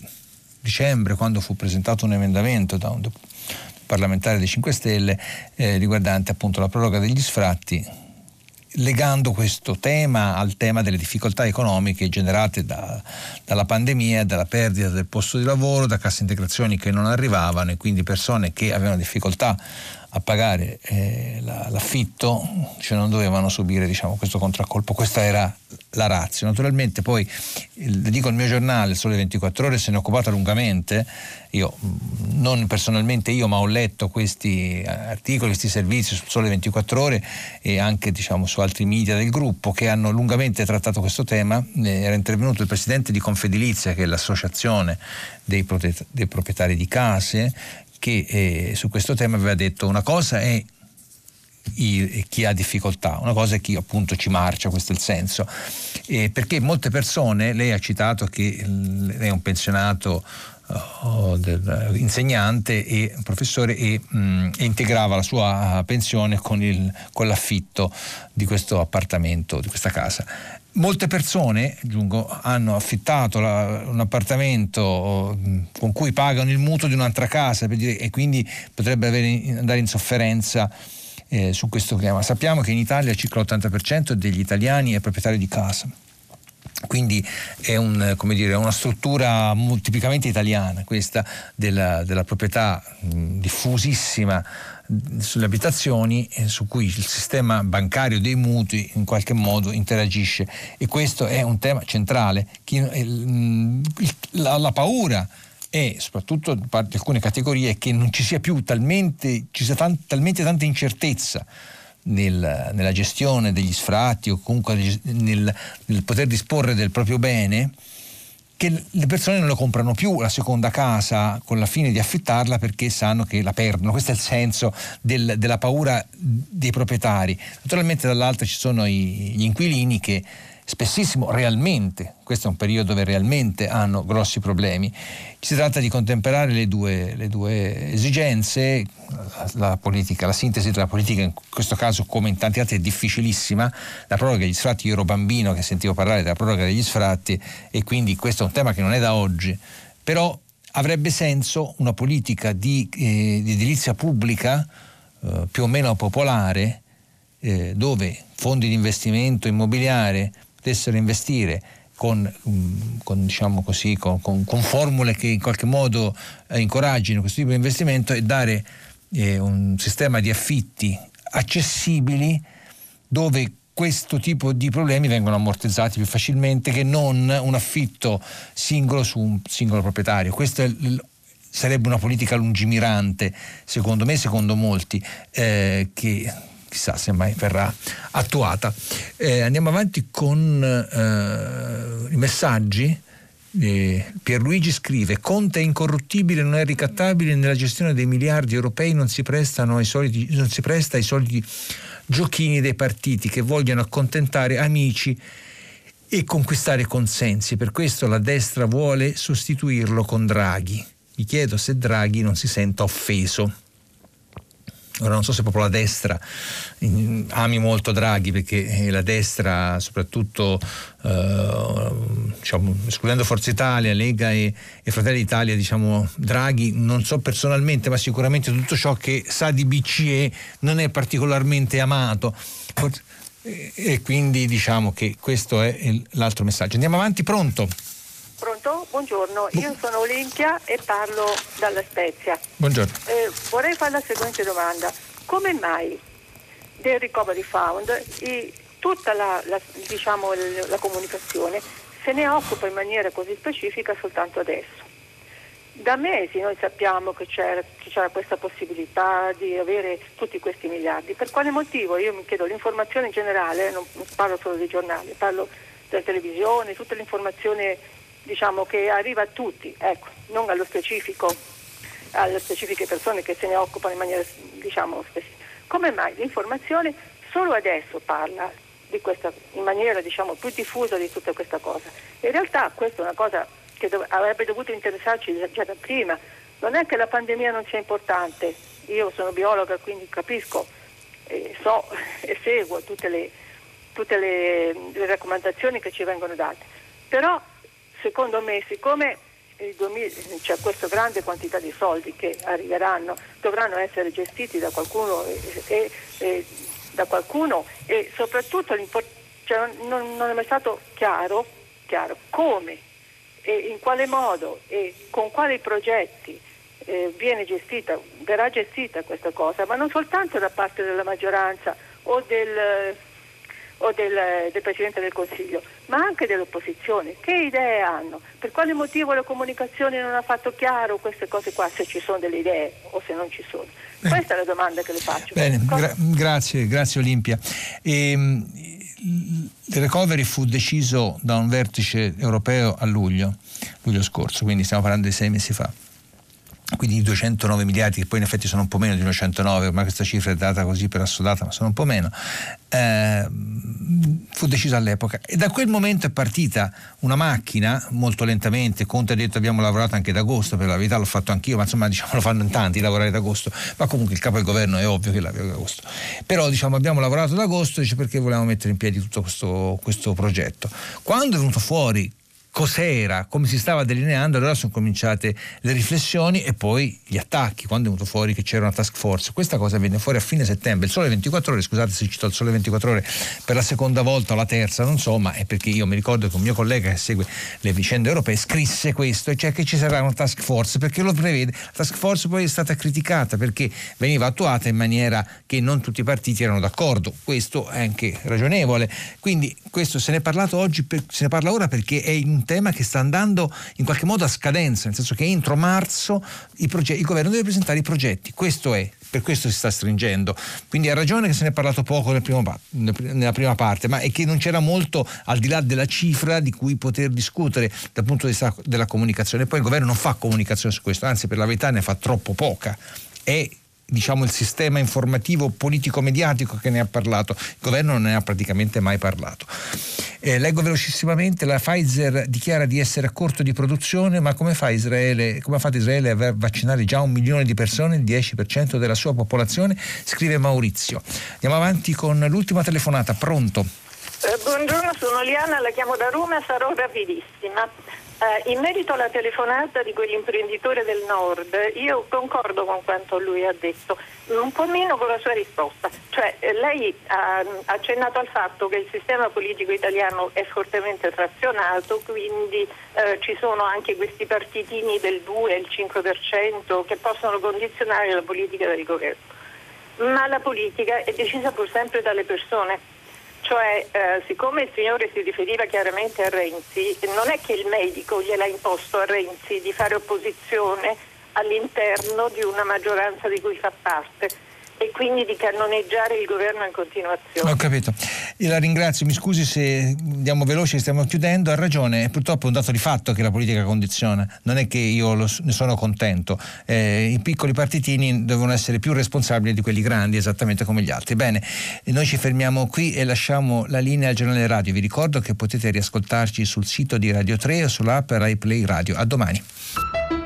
dicembre quando fu presentato un emendamento da un parlamentare dei 5 Stelle eh, riguardante appunto la proroga degli sfratti legando questo tema al tema delle difficoltà economiche generate da, dalla pandemia, dalla perdita del posto di lavoro, da casse integrazioni che non arrivavano e quindi persone che avevano difficoltà a pagare eh, la, l'affitto, cioè non dovevano subire diciamo, questo contraccolpo. Questa era la razza. Naturalmente poi, il, dico il mio giornale, Sole 24 Ore, se ne è occupato lungamente, io non personalmente io, ma ho letto questi articoli, questi servizi sul Sole 24 Ore e anche diciamo, su altri media del gruppo che hanno lungamente trattato questo tema. Eh, era intervenuto il presidente di Confedilizia, che è l'associazione dei, dei proprietari di case, che eh, su questo tema aveva detto una cosa è chi ha difficoltà, una cosa è chi appunto ci marcia, questo è il senso. Eh, perché molte persone, lei ha citato che lei è un pensionato del, insegnante e professore e, mh, mm, integrava la sua pensione con, il, con l'affitto di questo appartamento, di questa casa molte persone, aggiungo, hanno affittato la, un appartamento con cui pagano il mutuo di un'altra casa dire, e quindi potrebbe avere, andare in sofferenza eh, su questo tema. Sappiamo che in Italia circa l'80% degli italiani è proprietario di casa. Quindi è un, dire, una struttura tipicamente italiana questa della, della proprietà diffusissima sulle abitazioni eh, su cui il sistema bancario dei mutui in qualche modo interagisce e questo è un tema centrale. La, la paura è soprattutto da di alcune categorie che non ci sia più talmente, ci sia tan, talmente tanta incertezza nel, nella gestione degli sfratti o comunque nel, nel poter disporre del proprio bene che le persone non lo comprano più la seconda casa con la fine di affittarla perché sanno che la perdono. Questo è il senso del, della paura dei proprietari. Naturalmente dall'altra ci sono i, gli inquilini che spessissimo realmente, questo è un periodo dove realmente hanno grossi problemi. Si tratta di contemperare le due, le due esigenze, la, la, politica, la sintesi della politica in questo caso come in tanti altri è difficilissima, la proroga degli sfratti, io ero bambino che sentivo parlare della proroga degli sfratti e quindi questo è un tema che non è da oggi, però avrebbe senso una politica di, eh, di edilizia pubblica eh, più o meno popolare eh, dove fondi di investimento immobiliare potessero investire con, mm, con, diciamo così, con, con, formule che in qualche modo eh, incoraggino questo tipo di investimento e dare eh, un sistema di affitti accessibili dove questo tipo di problemi vengono ammortizzati più facilmente che non un affitto singolo su un singolo proprietario. Questa sarebbe una politica lungimirante, secondo me, secondo molti, eh, che chissà se mai verrà attuata. Eh, andiamo avanti con eh, i messaggi. Eh, Pierluigi scrive: Conte è incorruttibile, non è ricattabile nella gestione dei miliardi europei, non si, ai soliti, non si presta ai soliti giochini dei partiti che vogliono accontentare amici e conquistare consensi. Per questo la destra vuole sostituirlo con Draghi. Mi chiedo se Draghi non si senta offeso. Ora non so se proprio la destra ami molto Draghi perché eh, la destra, soprattutto eh, diciamo, escludendo Forza Italia, Lega e, e Fratelli d'Italia, diciamo, Draghi, non so personalmente, ma sicuramente tutto ciò che sa di BCE non è particolarmente amato. E quindi diciamo che questo è l'altro messaggio. Andiamo avanti, pronto? Pronto? Buongiorno, io sono Olimpia e parlo dalla Spezia. Buongiorno. Eh, vorrei fare la seguente domanda. Come mai del Recovery Fund e tutta la, la, diciamo, la comunicazione se ne occupa in maniera così specifica soltanto adesso? Da mesi noi sappiamo che c'era, che c'era, questa possibilità di avere tutti questi miliardi. Per quale motivo? Io mi chiedo l'informazione in generale, non parlo solo dei giornali, parlo della televisione, tutta l'informazione diciamo, che arriva a tutti, ecco, non allo specifico, alle specifiche persone che se ne occupano in maniera diciamo, specifica. Come mai l'informazione solo adesso parla questa, in maniera diciamo, più diffusa di tutta questa cosa? In realtà questa è una cosa che dov- avrebbe dovuto interessarci già da prima. Non è che la pandemia non sia importante, io sono biologa quindi capisco, eh, so e seguo tutte le, tutte le, le raccomandazioni che ci vengono date, però secondo me siccome c'è questa grande quantità di soldi che arriveranno, dovranno essere gestiti da qualcuno e, e, e, da qualcuno e soprattutto cioè non, non, è mai stato chiaro, chiaro, come e in quale modo e con quali progetti eh, gestita, verrà gestita questa cosa, ma non soltanto da parte della maggioranza o del o del, del, Presidente del Consiglio, ma anche dell'opposizione. Che idee hanno? Per quale motivo la comunicazione non ha fatto chiaro queste cose qua, se ci sono delle idee o se non ci sono? Bene. Questa è la domanda che le faccio. Bene, gra- grazie, grazie Olimpia. Ehm, il recovery fu deciso da un vertice europeo a luglio, luglio scorso, quindi stiamo parlando di sei mesi fa quindi i 209 miliardi, che poi in effetti sono un po' meno di 209, ma questa cifra è data così per assodata, ma sono un po' meno, eh, fu deciso all'epoca. E da quel momento è partita una macchina, molto lentamente, Conte ha detto abbiamo lavorato anche ad agosto, per la verità l'ho fatto anch'io, ma insomma diciamo, lo fanno in tanti lavorare ad agosto, ma comunque il capo del governo è ovvio che lavora ad agosto. Però diciamo abbiamo lavorato ad agosto dice, perché volevamo mettere in piedi tutto questo, questo progetto. Quando è venuto fuori cos'era, come si stava delineando, allora sono cominciate le riflessioni e poi gli attacchi, quando è venuto fuori che c'era una task force. Questa cosa venne fuori a fine settembre, il sole 24 ore, scusate se cito il sole 24 ore per la seconda volta o la terza, non so, ma è perché io mi ricordo che un mio collega che segue le vicende europee scrisse questo, cioè che ci sarà una task force, perché lo prevede. La task force poi è stata criticata perché veniva attuata in maniera che non tutti i partiti erano d'accordo, questo è anche ragionevole. Quindi questo se ne è parlato oggi, se ne parla ora perché è in un tema che sta andando in qualche modo a scadenza, nel senso che entro marzo il governo deve presentare i progetti, questo è, per questo si sta stringendo. Quindi ha ragione che se ne è parlato poco nel primo, nella prima parte, ma è che non c'era molto al di là della cifra di cui poter discutere dal punto di vista della comunicazione. Poi il governo non fa comunicazione su questo, anzi per la verità ne fa troppo poca. È diciamo, il sistema informativo politico-mediatico che ne ha parlato. Il governo non ne ha praticamente mai parlato. Eh, leggo velocissimamente, la Pfizer dichiara di essere a corto di produzione, ma come fa Israele, come ha fatto Israele a vaccinare già un milione di persone, il 10% della sua popolazione? Scrive Maurizio. Andiamo avanti con l'ultima telefonata, pronto? Eh, buongiorno, sono Liana, la chiamo da Roma, sarò rapidissima. Uh, in merito alla telefonata di quell'imprenditore del nord, io concordo con quanto lui ha detto, un po' meno con la sua risposta. Cioè, eh, lei ha accennato al fatto che il sistema politico italiano è fortemente frazionato, quindi uh, ci sono anche questi partitini del 2 e il 5% che possono condizionare la politica del governo. Ma la politica è decisa pur sempre dalle persone cioè, eh, siccome il signore si riferiva chiaramente a Renzi, non è che il medico gliel'ha imposto a Renzi di fare opposizione all'interno di una maggioranza di cui fa parte e quindi di cannoneggiare il governo in continuazione. Ho capito. Io la ringrazio, mi scusi se andiamo veloci, stiamo chiudendo, ha ragione, purtroppo è un dato di fatto che la politica condiziona, non è che io lo, ne sono contento, eh, i piccoli partitini devono essere più responsabili di quelli grandi, esattamente come gli altri. Bene, noi ci fermiamo qui e lasciamo la linea al giornale radio, vi ricordo che potete riascoltarci sul sito di Radio 3 o sull'app Rai Play Radio. A domani.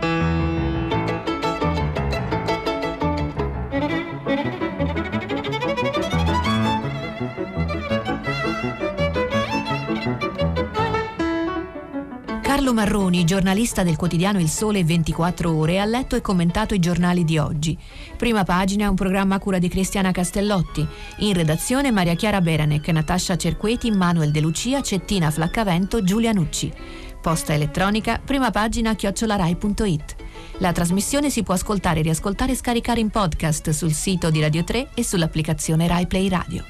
Marroni, giornalista del quotidiano Il Sole 24 Ore, ha letto e commentato i giornali di oggi. Prima pagina un programma a cura di Cristiana Castellotti. In redazione Maria Chiara Beranec, Natascia Cerqueti, Manuel De Lucia, Cettina Flaccavento, Giulia Nucci. Posta elettronica, prima pagina chiocciolarai.it. La trasmissione si può ascoltare, riascoltare e scaricare in podcast sul sito di Radio 3 e sull'applicazione Rai Play Radio.